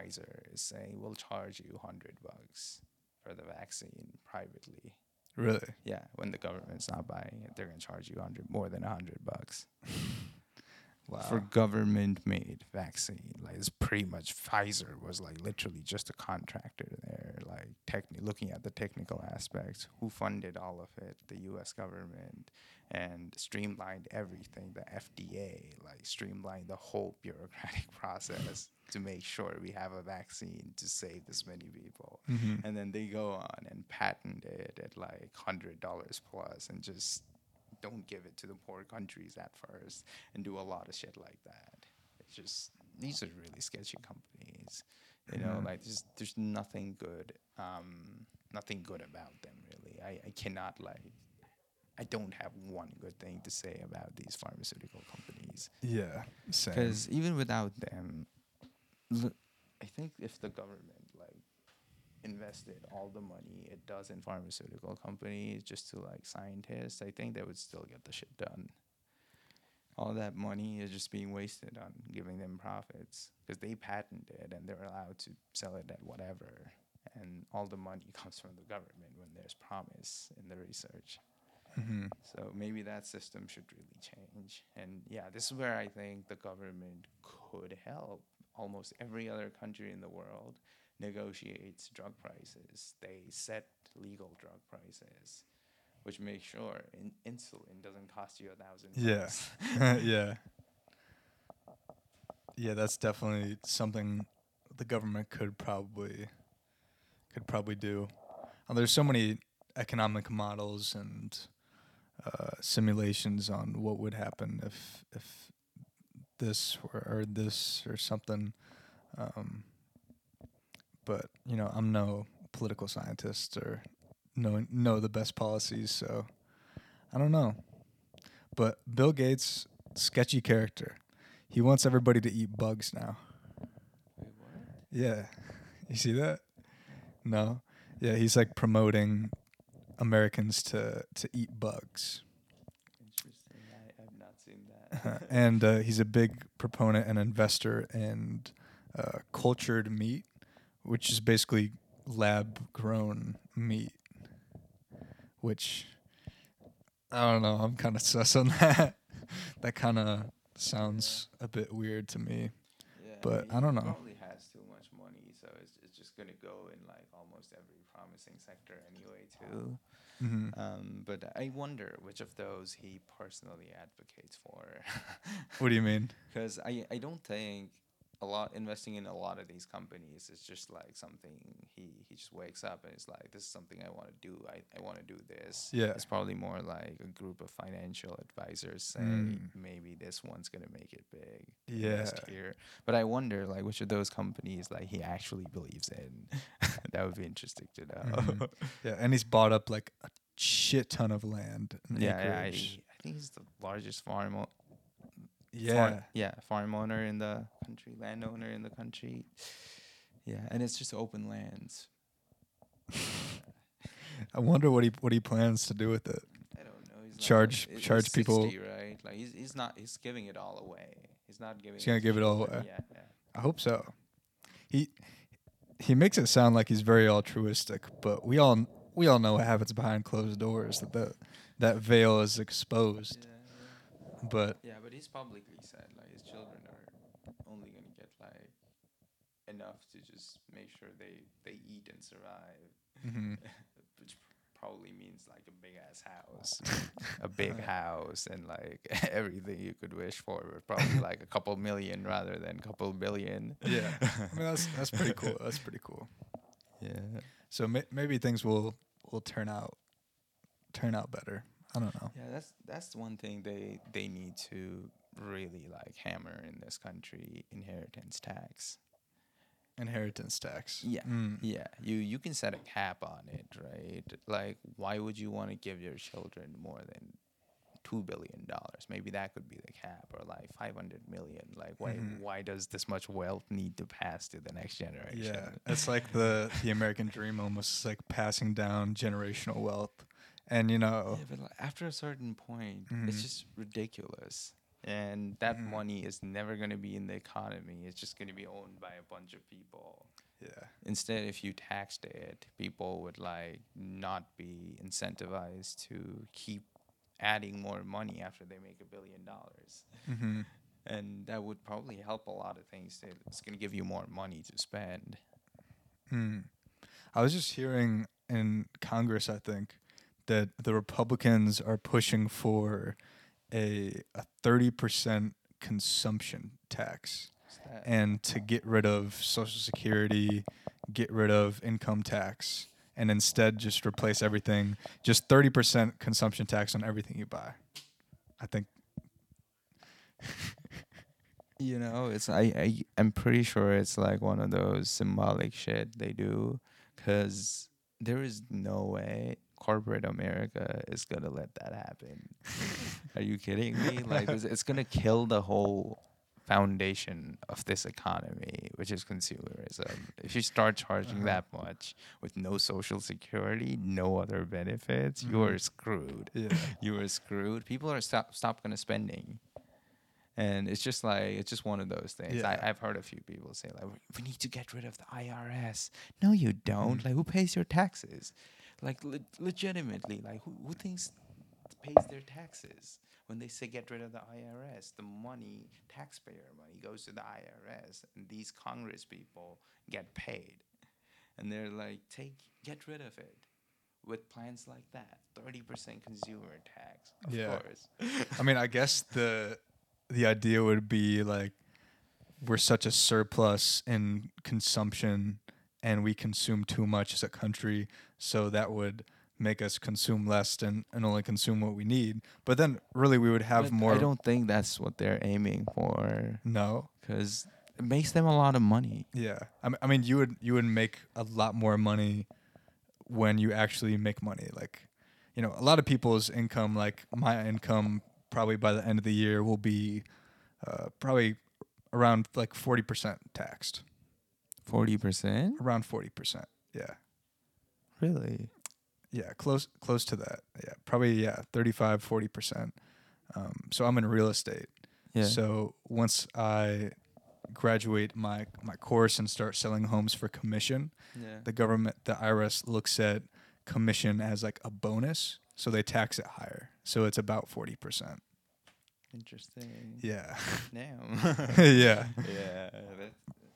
Is saying we'll charge you hundred bucks for the vaccine privately. Really? Yeah, when the government's not buying it, they're gonna charge you hundred more than a hundred bucks Wow. for government-made vaccine. Like it's pretty much Pfizer was like literally just a contractor there. Like techni- looking at the technical aspects, who funded all of it? The U.S. government and streamlined everything. The FDA like streamlined the whole bureaucratic process to make sure we have a vaccine to save this many people hmm and then they go on and patent it at like hundred dollars plus and just don't give it to the poor countries at first and do a lot of shit like that. It's just these are really sketchy companies. You know, Mhm. like there's there's nothing good, um, nothing good about them really. I, I cannot like I don't have one good thing to say about these pharmaceutical companies. Yeah. Same. Because even without them, l- I think if the government invested all the money it does in pharmaceutical companies just to like scientists, I think they would still get the shit done. All that money is just being wasted on giving them profits because they patent it and they're allowed to sell it at whatever. And all the money comes from the government when there's promise in the research. hmm So maybe that system should really change. And yeah, this is where I think the government could help. Almost every other country in the world negotiates drug prices. They set legal drug prices, which makes sure in- insulin doesn't cost you a thousand. Yeah. yeah. Yeah, that's definitely something the government could probably could probably do. Uh, there's so many economic models and uh, simulations on what would happen if if this or, or this or something. Um, but you know, I'm no political scientist or know know the best policies, so I don't know. But Bill Gates, sketchy character. He wants everybody to eat bugs now. Wait, what? Yeah. You see that? No. Yeah, he's like promoting Americans to to eat bugs. Interesting. I, I've not seen that. and uh, he's a big proponent and investor in uh, cultured meat, which is basically lab grown meat. Which I don't know. I'm kind of sus on that. that kind of sounds a bit weird to me. Yeah, But he I don't know. Probably has too much money, so it's, it's just gonna go in like almost every promising sector anyway, too. hmm Um, but I wonder which of those he personally advocates for, What do you mean? because I I don't think a lot investing in a lot of these companies is just like something he he just wakes up and it's like this is something I want to do I, I want to do this Yeah. it's probably more like a group of financial advisors saying Mm. maybe this one's gonna make it big Yeah. here but I wonder like which of those companies like he actually believes in that would be interesting to know Mhm. Yeah, and he's bought up like a shit ton of land. Yeah, yeah I. I think he's the largest farm yeah. farm, yeah farm owner in the country landowner in the country yeah and it's just open lands I wonder what he what he plans to do with it. I don't know he's Charge- like, charge he's people- 60, right like he's, he's not he's giving it all away he's not giving He's gonna give it all away. yeah yeah I hope so. He he makes it sound like he's very altruistic, but we all we all know what happens behind closed doors. That the, that veil is exposed. But yeah. but he's publicly said like his children are only gonna get like enough to just make sure they they eat and survive mhm. which probably means like a big ass house, a big house, and like everything you could wish for. But probably like a couple million rather than a couple billion. yeah, I mean that's that's pretty cool. That's pretty cool. yeah. So may, maybe things will will turn out turn out better. I don't know. Yeah, that's that's one thing they they need to really like hammer in this country: inheritance tax. Inheritance tax. Yeah. Mm. Yeah, you you can set a cap on it, right? Like, why would you want to give your children more than two billion dollars. Maybe that could be the cap, or like five hundred million. Like, why Mhm. why does this much wealth need to pass to the next generation? Yeah, it's like the the American dream, almost like passing down generational wealth, and you know, Yeah, but like, after a certain point, Mhm. it's just ridiculous. And that Mhm. money is never going to be in the economy. It's just going to be owned by a bunch of people. yeah, Instead, if you taxed it, people would like not be incentivized to keep adding more money after they make a billion dollars. hmm And that would probably help a lot of things. It- It's going to give you more money to spend. Mm. I was just hearing in Congress, I think, that the Republicans are pushing for a a thirty percent consumption tax. And to get rid of Social Security, get rid of income tax, and instead just replace everything, just 30% consumption tax on everything you buy. I think. You know, it's I, I I'm pretty sure it's like one of those symbolic shit they do, cause there is no way corporate America is gonna let that happen. Are you kidding me? Like it's, it's gonna kill the whole foundation of this economy, which is consumerism. If you start charging Uh-huh. that much with no social security, no other benefits, you Mhm. are screwed Yeah. you were screwed. People are stop stop gonna spending, and it's just like it's just one of those things. Yeah. I, I've heard a few people say like, "We need to get rid of the IRS." No, you don't. Mhm. Like, who pays your taxes? Like, le- legitimately, like, who who thinks pays their taxes when they say get rid of the IRS? The money, taxpayer money, goes to the IRS, and these Congress people get paid, and they're like, take get rid of it with plans like that 30% consumer tax of Yeah. course I mean, I guess the the idea would be like we're such a surplus in consumption and we consume too much as a country, so that would make us consume less and, and only consume what we need. But then really we would have But more i don't think that's what they're aiming for No. because it makes them a lot of money Yeah, I mean, I mean, you would you would make a lot more money when you actually make money. Like, you know, a lot of people's income, like my income, probably by the end of the year will be uh, probably around like forty percent taxed. 40% Around forty percent. Yeah, really yeah, close close to that. Yeah, probably yeah, 35 40 percent. Um, so I'm in real estate. yeah So once I graduate my my course and start selling homes for commission, yeah the government, the IRS looks at commission as like a bonus, so they tax it higher. So it's about forty percent. interesting Yeah, damn yeah, yeah that,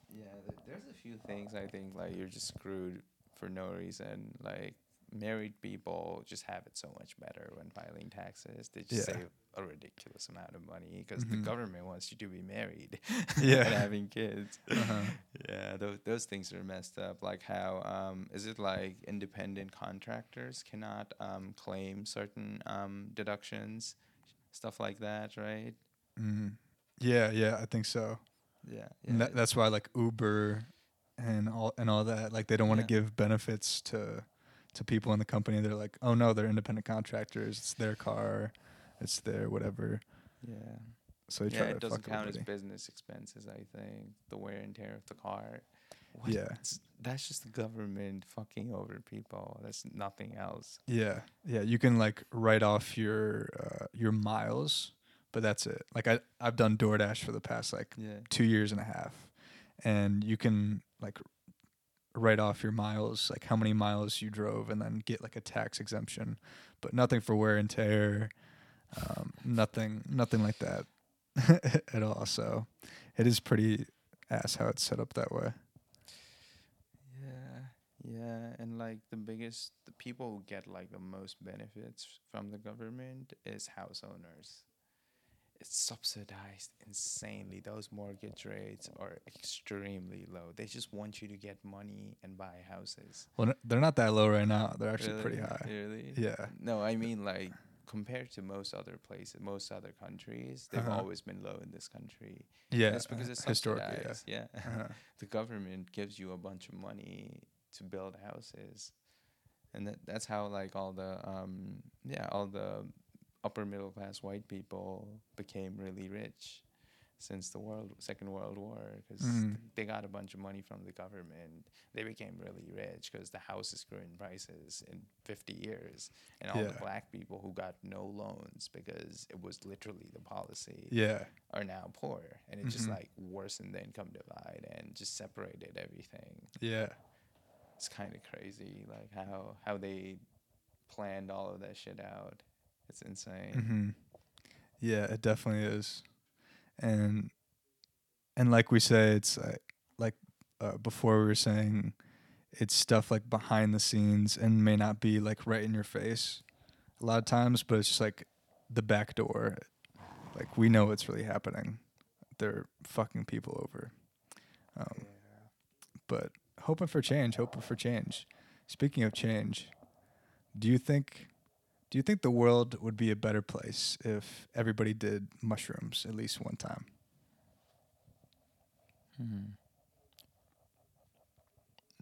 yeah there's a few things i think like you're just screwed for no reason like married people just have it so much better when filing taxes they just Yeah. save a ridiculous amount of money because the Mhm. government wants you to be married Yeah. and having kids Uh-huh. yeah those, those things are messed up like how um, is it like independent contractors cannot um, claim certain um, deductions stuff like that right Mm. yeah, yeah. I think so. yeah, yeah. that, that's why like Uber and all and all that, like they don't want to Yeah. give benefits to to people in the company. They're like, oh no, they're independent contractors. It's their car, it's their whatever. yeah So they yeah, try it to doesn't fuck count as business expenses. I think the wear and tear of the car. What? Yeah. It's- that's just the government fucking over people. That's nothing else. Yeah, yeah. You can like write off your uh, your miles, but that's it. Like I I've done DoorDash for the past like Yeah, two years and a half, and you can like write off your miles, like how many miles you drove, and then get like a tax exemption, but nothing for wear and tear, um, nothing nothing like that at all. So it is pretty ass how it's set up that way. yeah, yeah. And like the biggest, the people who get like the most benefits from the government is house owners. It's subsidized insanely. Those mortgage rates are extremely low. They just want you to get money and buy houses. Well, they're not that low right now. They're actually pretty high. Really? Yeah. No, I mean like compared to most other places, most other countries, they've Uh-huh. always been low in this country. Yeah, That's because it's historically, yeah. Yeah. Uh-huh. the government gives you a bunch of money to build houses, and that that's how like all the um yeah all the upper middle class white people became really rich since the world Second World War because Mhm. they got a bunch of money from the government. They became really rich because the houses grew in prices in 50 years, and all the black people who got no loans because it was literally the policy Yeah. are now poor, and it just Mhm. like worsened the income divide and just separated everything. Yeah. It's kind of crazy, like how how they planned all of that shit out. It's insane. hmm Yeah, it definitely is, and and like we say, it's like like uh, before we were saying, it's stuff like behind the scenes and may not be like right in your face a lot of times, but it's just like the back door. Like we know what's really happening. They're fucking people over. Um, but hoping for change, hoping for change. Speaking of change, do you think do you think the world would be a better place if everybody did mushrooms at least one time? Hmm.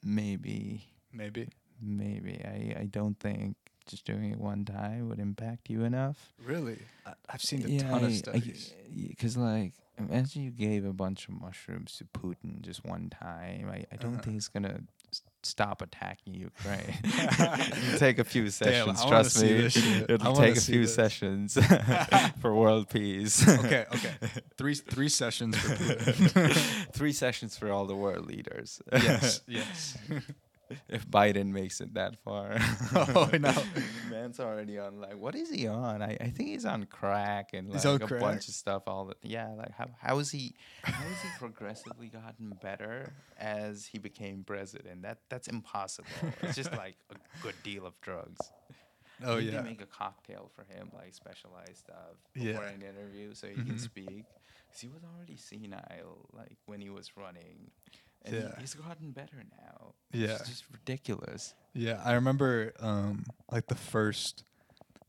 Maybe, Maybe. maybe. I I don't think just doing it one time would impact you enough. Really? I, I've seen a ton of studies. Because like, imagine you gave a bunch of mushrooms to Putin just one time. I, I don't Uh-huh. think it's gonna s- stop attacking Ukraine. Take a few sessions. Trust me. this shit. I It'll take a few this. sessions for world peace. okay, okay. Three three sessions for. Three sessions for all the world leaders. yes, yes. If Biden makes it that far. Oh, no. Man's already on like what is he on? I, I think he's on crack and like a crack? bunch of stuff all the yeah, like how how is he how has he progressively gotten better as he became president? That that's impossible. It's just like a good deal of drugs. Oh Maybe yeah. make a cocktail for him, like specialized stuff Yeah. before an interview so he can Mhm. speak. 'Cause he was already senile, like when he was running. And he- Yeah. he's gotten better now. Yeah. It's just ridiculous. Yeah, I remember um, like the first,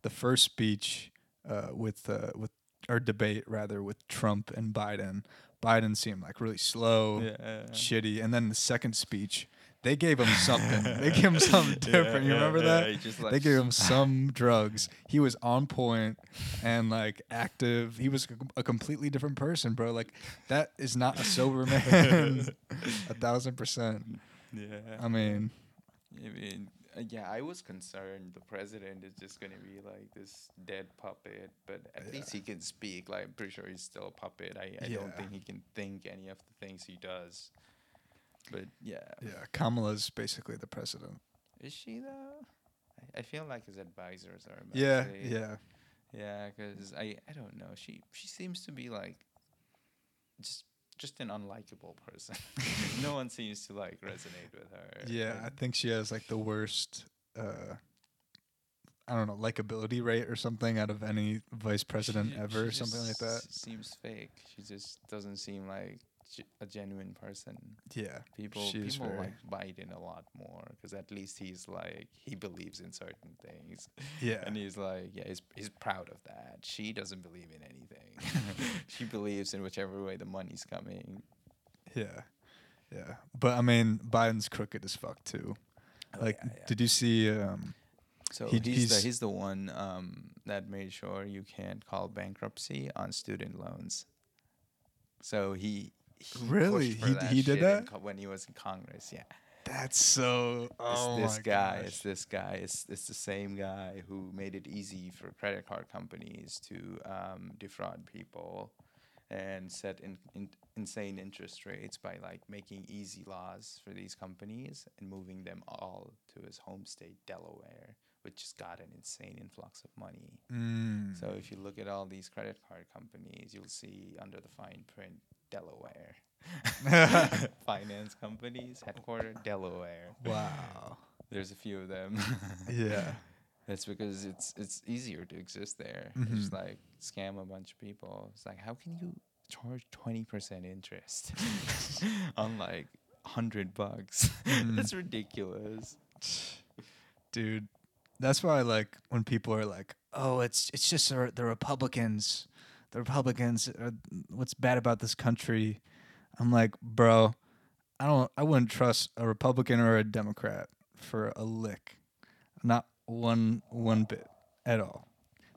the first speech uh, with uh, with or debate rather with Trump and Biden. Biden seemed like really slow, Yeah. shitty, and then the second speech, they gave him something. they gave him something different. you remember that? he just, they gave him some drugs. He was on point and like active. He was a completely different person, bro. Like that is not a sober man. a thousand percent. Yeah. I mean, I mean, uh, yeah, I was concerned the president is just gonna be like this dead puppet, but at least he can speak. Like, I'm pretty sure he's still a puppet. I, I don't think he can think any of the things he does. But yeah, yeah, Kamala's basically the president. is she though? I, I feel like his advisors are. Yeah, mostly- yeah. yeah. Because I, I don't know. She, she seems to be like, just, just an unlikable person. no one seems to like resonate with her. Yeah, I think she has like the worst uh I don't know, likability rate or something out of any vice president She- ever or she something like that. Seems fake. She just doesn't seem like ge- a genuine person. Yeah. People people very- like Biden a lot more because at least he's like he believes in certain things, Yeah. and he's like yeah he's he's proud of that. She doesn't believe in anything. she believes in whichever way the money's coming. Yeah. Yeah. But I mean, Biden's crooked as fuck too. Oh, Like yeah, yeah. did you see um So He- he's, the he's- he's the one um, that made sure you can't call bankruptcy on student loans. So he, he Really? He- that he did that? co- when he was in Congress. Yeah, that's so oh it's this guy. gosh. It's this guy. It's it's the same guy who made it easy for credit card companies to um, defraud people and set in, in, insane interest rates by like making easy laws for these companies and moving them all to his home state, Delaware, which has got an insane influx of money. Mm. So if you look at all these credit card companies, you'll see under the fine print Delaware. Finance companies headquartered Delaware. wow. There's a few of them. Yeah. That's because it's it's easier to exist there. Mhm. Just like scam a bunch of people. It's like how can you charge twenty percent interest on like hundred bucks? Mhm. That's ridiculous. dude that's why I like when people are like oh it's it's just the republicans the republicans are what's bad about this country i'm like bro i don't i wouldn't trust a republican or a democrat for a lick not one one bit at all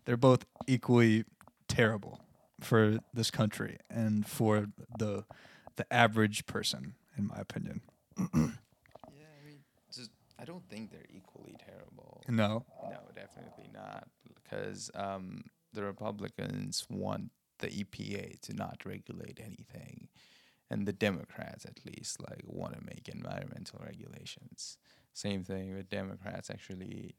they're both equally terrible for this country and for the the average person, in my opinion. Yeah, I mean, just I don't think they're equally terrible. No. No, definitely not. Because um, the Republicans want the EPA to not regulate anything, and the Democrats, at least, like want to make environmental regulations. Same thing with Democrats. Actually,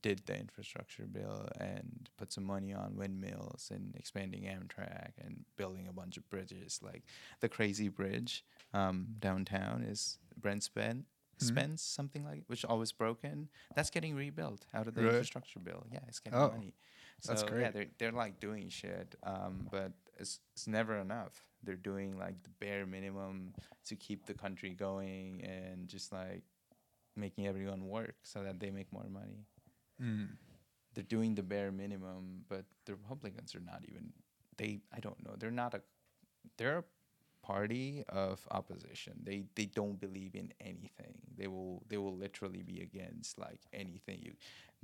did the infrastructure bill and put some money on windmills and expanding Amtrak and building a bunch of bridges. Like the crazy bridge um, downtown is Brent Spence. Mhm. Spence, something like which always broken. That's getting rebuilt out of the Really? infrastructure bill. Yeah, it's getting Oh, money. That's so, Yeah, they're they're like doing shit, um, but it's it's never enough. They're doing like the bare minimum to keep the country going and just like making everyone work so that they make more money Mm. they're doing the bare minimum, but the Republicans are not even they I don't know. They're not a they're a party of opposition. They they don't believe in anything. They will they will literally be against like anything you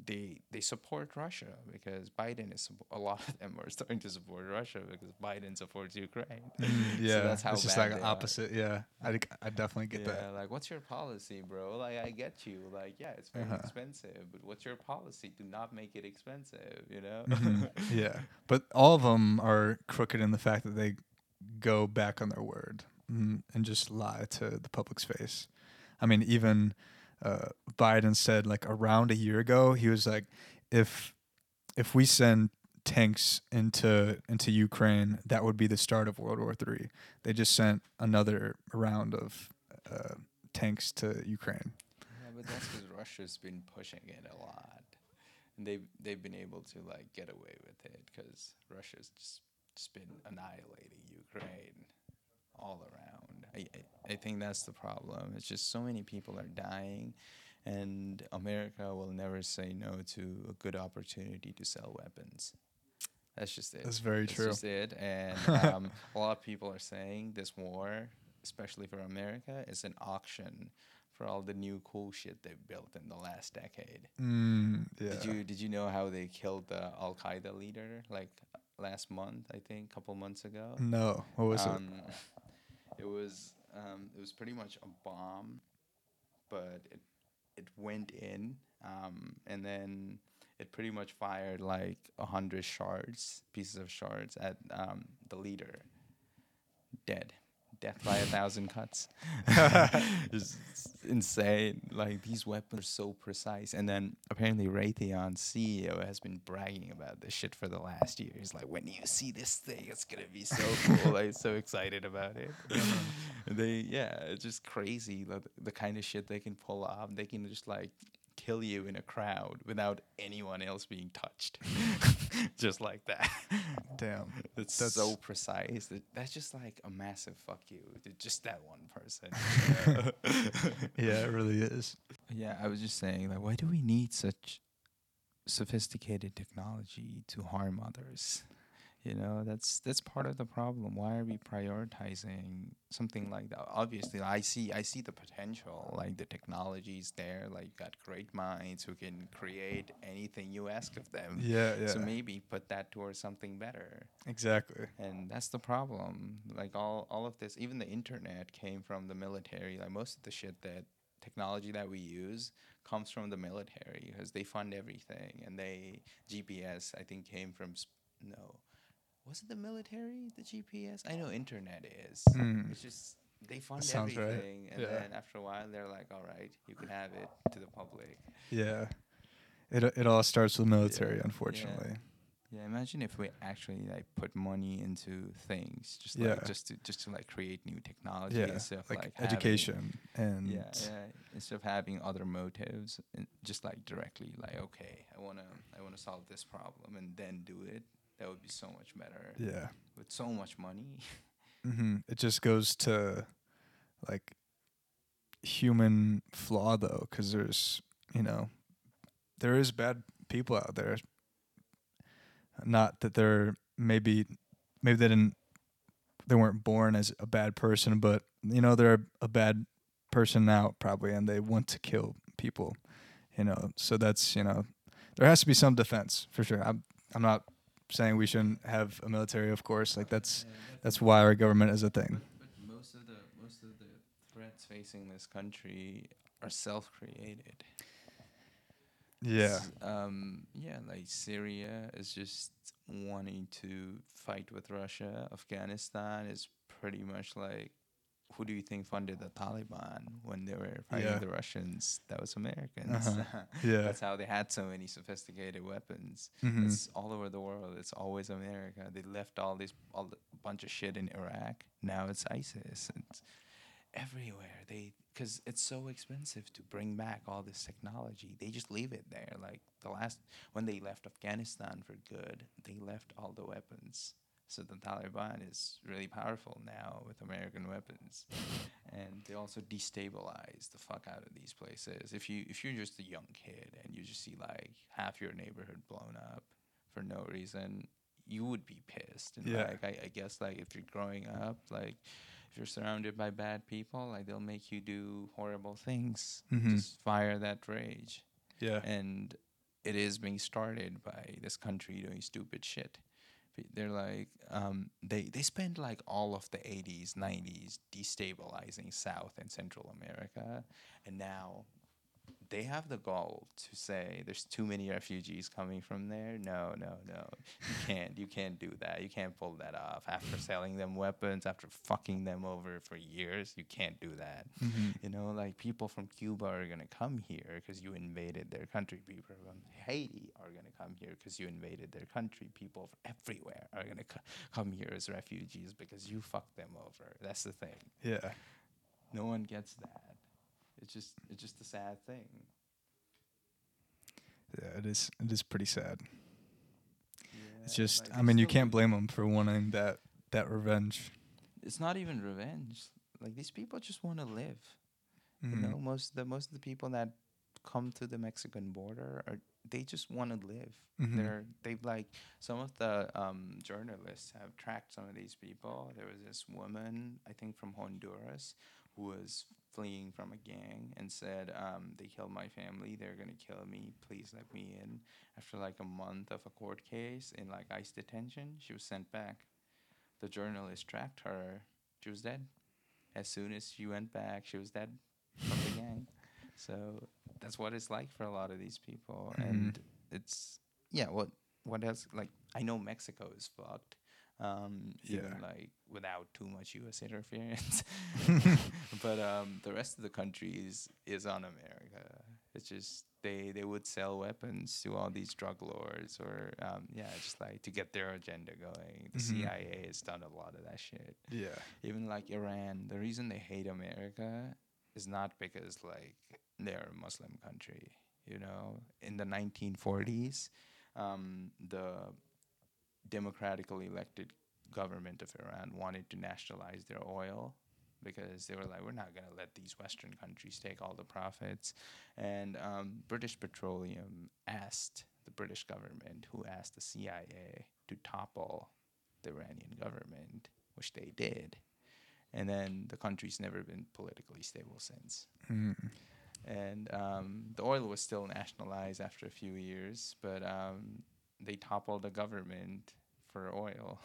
they they support Russia because Biden is a lot of them are starting to support Russia because Biden supports Ukraine. Mm, yeah, that's how it's just like they are. opposite. Yeah, I definitely get yeah, that. like what's your policy, bro? Like I get you. Like yeah, it's very Uh-huh. expensive, but what's your policy? Do not make it expensive. You know. Mhm. yeah, but all of them are crooked in the fact that they go back on their word mm, and just lie to the public's face. I mean, even uh, Biden said like around a year ago, he was like, if if we send tanks into into Ukraine, that would be the start of World War Three. They just sent another round of uh, tanks to Ukraine. Yeah, but that's because Russia's been pushing it a lot, and they've they've been able to like get away with it because Russia's just just been annihilating Ukraine all around. I, I think that's the problem. It's just so many people are dying, and America will never say no to a good opportunity to sell weapons. That's just it. That's very That's true. just it. And um, a lot of people are saying this war, especially for America, is an auction for all the new cool shit they've built in the last decade. Mm, yeah. Did you did you know how they killed the Al Qaeda leader like last month? I think a couple months ago. No, what was um, it was um, it was pretty much a bomb, but it it went in, um, and then it pretty much fired like a hundred shards, pieces of shards at um, the leader. Dead, death by a thousand cuts. it's insane. Like these weapons are so precise, and then apparently Raytheon CEO has been bragging about this shit for the last year. He's like, when you see this thing, it's gonna be so cool. like so excited about it. they yeah, it's just crazy like, the kind of shit they can pull off. They can just like kill you in a crowd without anyone else being touched, just like that. Damn. It's That's- so precise. That's just like a massive fuck you to just that one person. Yeah, it really is. yeah, I was just saying, like, why do we need such sophisticated technology to harm others? You know, that's that's part of the problem. Why are we prioritizing something like that? Obviously, I see I see the potential. Like the technology's there. Like you got great minds who can create anything you ask of them. Yeah, yeah. So maybe put that towards something better. exactly. And that's the problem. Like all, all of this, even the internet came from the military. Like most of the shit that technology that we use comes from the military because they fund everything. And they GPS I think came from sp- no, was it the military? The GPS? I know internet is. Mm. It's just they fund sounds right. everything, and Yeah. then after a while they're like, all right, you can have it to the public. Yeah. It it all starts with military, Yeah, unfortunately. Yeah, imagine if we actually like put money into things, just Yeah. like just to just to like create new technology Yeah. instead of Like, like, education and yeah, yeah. Instead of having other motives, and just like directly, like okay, I wanna I wanna solve this problem and then do it. That would be so much better yeah. with so much money. hmm It just goes to like human flaw though, because there's you know there is bad people out there. Not that they're maybe maybe they didn't they weren't born as a bad person, but you know they're a bad person now probably, and they want to kill people. You know, so that's you know there has to be some defense for sure. I'm I'm not saying we shouldn't have a military, of course. Like that's that's why our government is a thing. But, but most of the most of the threats facing this country are self-created. Yeah. Um, yeah, like Syria is just wanting to fight with Russia. Afghanistan is pretty much like who do you think funded the Taliban when they were fighting Yeah. the Russians? That was Americans. Uh-huh. Yeah. That's how they had so many sophisticated weapons. Mhm. It's all over the world. It's always America. They left all this all the bunch of shit in Iraq. Now it's ISIS. It's everywhere. They because it's so expensive to bring back all this technology. They just leave it there. Like the last when they left Afghanistan for good, they left all the weapons. So the Taliban is really powerful now with American weapons, and they also destabilize the fuck out of these places. If you if you're just a young kid and you just see like half your neighborhood blown up for no reason, you would be pissed. And Yeah. like I, I guess like if you're growing up, like if you're surrounded by bad people, like they'll make you do horrible things. Mm-hmm. Just fire that rage Yeah. and it is being started by this country doing stupid shit. They're like, um, they they spend like all of the '80s, '90s destabilizing South and Central America, and now they have the gall to say there's too many refugees coming from there. No, no, no, you can't. You can't do that. You can't pull that off. After selling them weapons, after fucking them over for years, you can't do that. Mhm. You know, like people from Cuba are gonna come here because you invaded their country. People from Haiti are gonna come here because you invaded their country. People from everywhere are gonna co- come here as refugees because you fucked them over. That's the thing. Yeah. No one gets that. It's just it's just a sad thing. Yeah. It is. It is pretty sad. It's just. like, I mean, you can't blame them for wanting that that revenge. It's not even revenge. Like these people just want to live. You Mhm. know, most of the most of the people that come to the Mexican border are they just want to live. Mhm. They're they've like some of the um, journalists have tracked some of these people. There was this woman, I think from Honduras, who was fleeing from a gang and said, um, "They killed my family. They're gonna kill me. Please let me in." After like a month of a court case in like ICE detention, she was sent back. The journalist tracked her. She was dead. As soon as she went back, she was dead from the gang. So that's what it's like for a lot of these people, Mhm. and it's yeah. What what else? Like I know Mexico is fucked. Um, even like without too much U.S. interference, but um, the rest of the countries is on America. It's just they they would sell weapons to all these drug lords, or um, yeah, just like to get their agenda going. The Mhm. CIA has done a lot of that shit Yeah. even like Iran, the reason they hate America is not because like they're a Muslim country. You know, in the 1940s, um, the democratically elected government of Iran wanted to nationalize their oil because they were like, we're not going to let these Western countries take all the profits. And um, British Petroleum asked the British government, who asked the CIA to topple the Iranian government, which they did. And then the country's never been politically stable since. Mhm. And um, the oil was still nationalized after a few years, but um, they toppled the government for oil.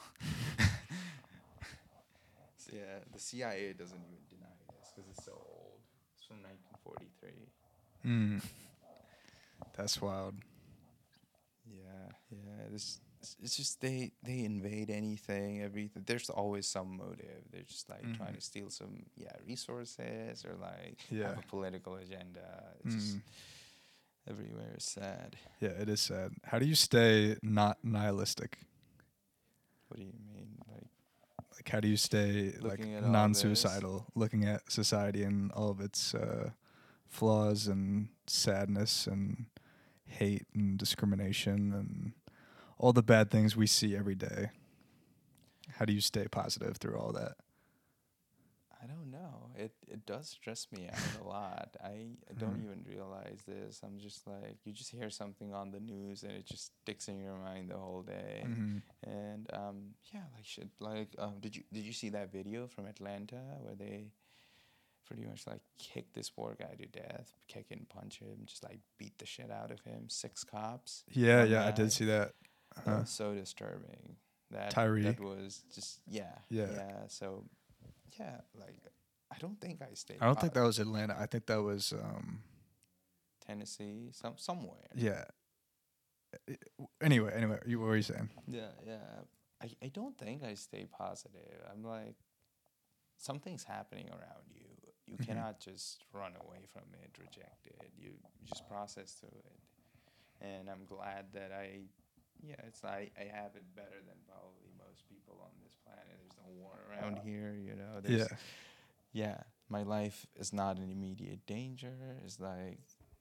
So, yeah, the CIA doesn't even deny this because it's so old. It's from 1943. Mm. That's wild. Yeah, yeah. This it's- it's just they they invade anything, everything. There's always some motive. They're just like trying Mhm. to steal some yeah resources or like Yeah. have a political agenda. It's just Mm. Everywhere is sad. Yeah, it is sad. How do you stay not nihilistic? What do you mean? Like Like, how do you stay like non-suicidal, looking at society and all of its uh, flaws and sadness and hate and discrimination and all the bad things we see every day? How do you stay positive through all that? I don't know. It it does stress me out a lot. I, I don't Mhm. even realize this. I'm just like you just hear something on the news and it just sticks in your mind the whole day. Mhm. And um, yeah, like shit. Like, um, did you did you see that video from Atlanta where they pretty much like kick this poor guy to death, kick and punch him, just like beat the shit out of him. Six cops. Yeah, yeah, I did see that. that Uh-huh. was so disturbing. That Tyree. that was just yeah, Yeah. yeah. So yeah, like I don't think I stayed. I don't think that was Atlanta. I think that was um Tennessee, some somewhere. yeah. Anyway, anyway, you what were you saying? Yeah, yeah. I, I don't think I stay positive. I'm like, something's happening around you. You Mhm. cannot just run away from it, reject it. You, you just process through it. And I'm glad that I, yeah, it's I, I have it better than probably most people on this planet. There's no war around here, you know. There's, Yeah. Yeah, my life is not in immediate danger. It's like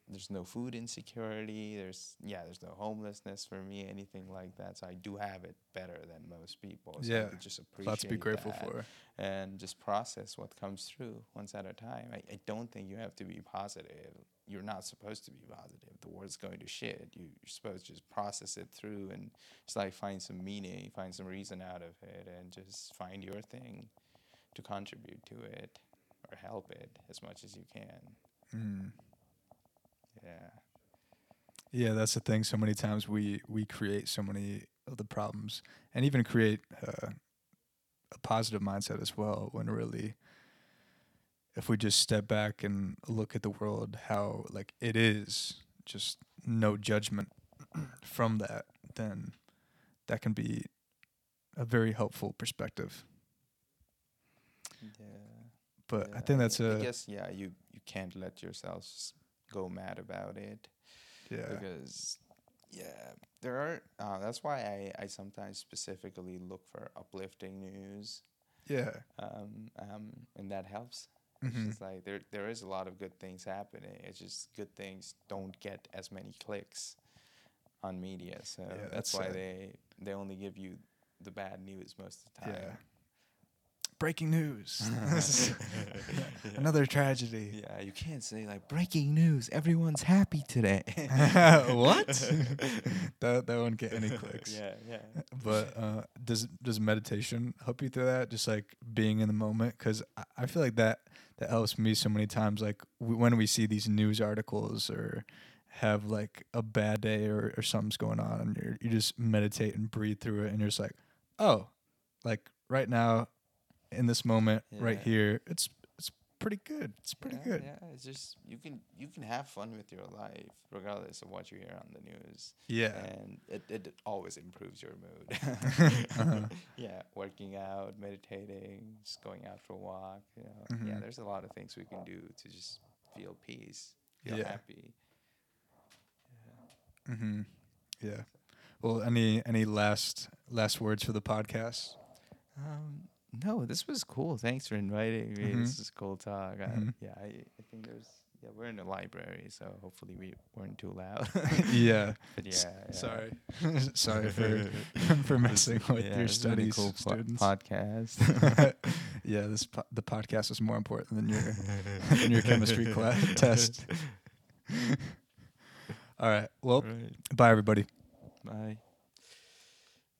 there's no food insecurity. There's yeah, there's no homelessness for me, anything like that. So I do have it better than most people. So Yeah, just appreciate Lots to be grateful for. and just process what comes through once at a time. I, I don't think you have to be positive. You're not supposed to be positive. The world's going to shit. You, you're supposed to just process it through and just like find some meaning, find some reason out of it, and just find your thing to contribute to it or help it as much as you can. Mm. Yeah. Yeah, that's the thing. So many times we we create so many of the problems, and even create uh, a positive mindset as well. When really, if we just step back and look at the world how like it is, just no judgment from that, then that can be a very helpful perspective. Yeah. But I think that's I a guess yeah. You you can't let yourself go mad about it. yeah because yeah there are uh, that's why I, I sometimes specifically look for uplifting news yeah um, um, and that helps it's hmm just like there there is a lot of good things happening it's just good things don't get as many clicks on media so Yeah, that's, that's why sad. they they only give you the bad news most of the time yeah. Breaking news. Another tragedy. yeah you can't say like breaking news everyone's happy today what? that that won't get any clicks. yeah yeah But uh, does does meditation help you through that? Just like being in the moment, because I, I feel like that that helps me so many times. Like w- when we see these news articles or have like a bad day or, or something's going on, and you you just meditate and breathe through it, and you're just like, oh, like right now, in this moment, right here, it's it's pretty good. It's pretty yeah, good. Yeah, it's just you can you can have fun with your life regardless of what you hear on the news, Yeah. and it, it always improves your mood. Uh-huh. Yeah, working out, meditating, just going out for a walk. You know, yeah, Mhm. there's a lot of things we can do to just feel peace, feel Yeah. happy. Mm-hmm. Yeah. Well, any any last last words for the podcast? Um, no, this was cool. Thanks for inviting me. Mhm. This is cool talk. I, Mhm. Yeah, I, I think there's yeah we're in a library, so hopefully we weren't too loud. yeah. but yeah, S- yeah. Sorry. Sorry for for messing with Yeah, your this has been a studies, cool students. podcast. yeah, this po- the podcast is more important than your than your chemistry class test. All right. Well, Right. bye everybody. Bye.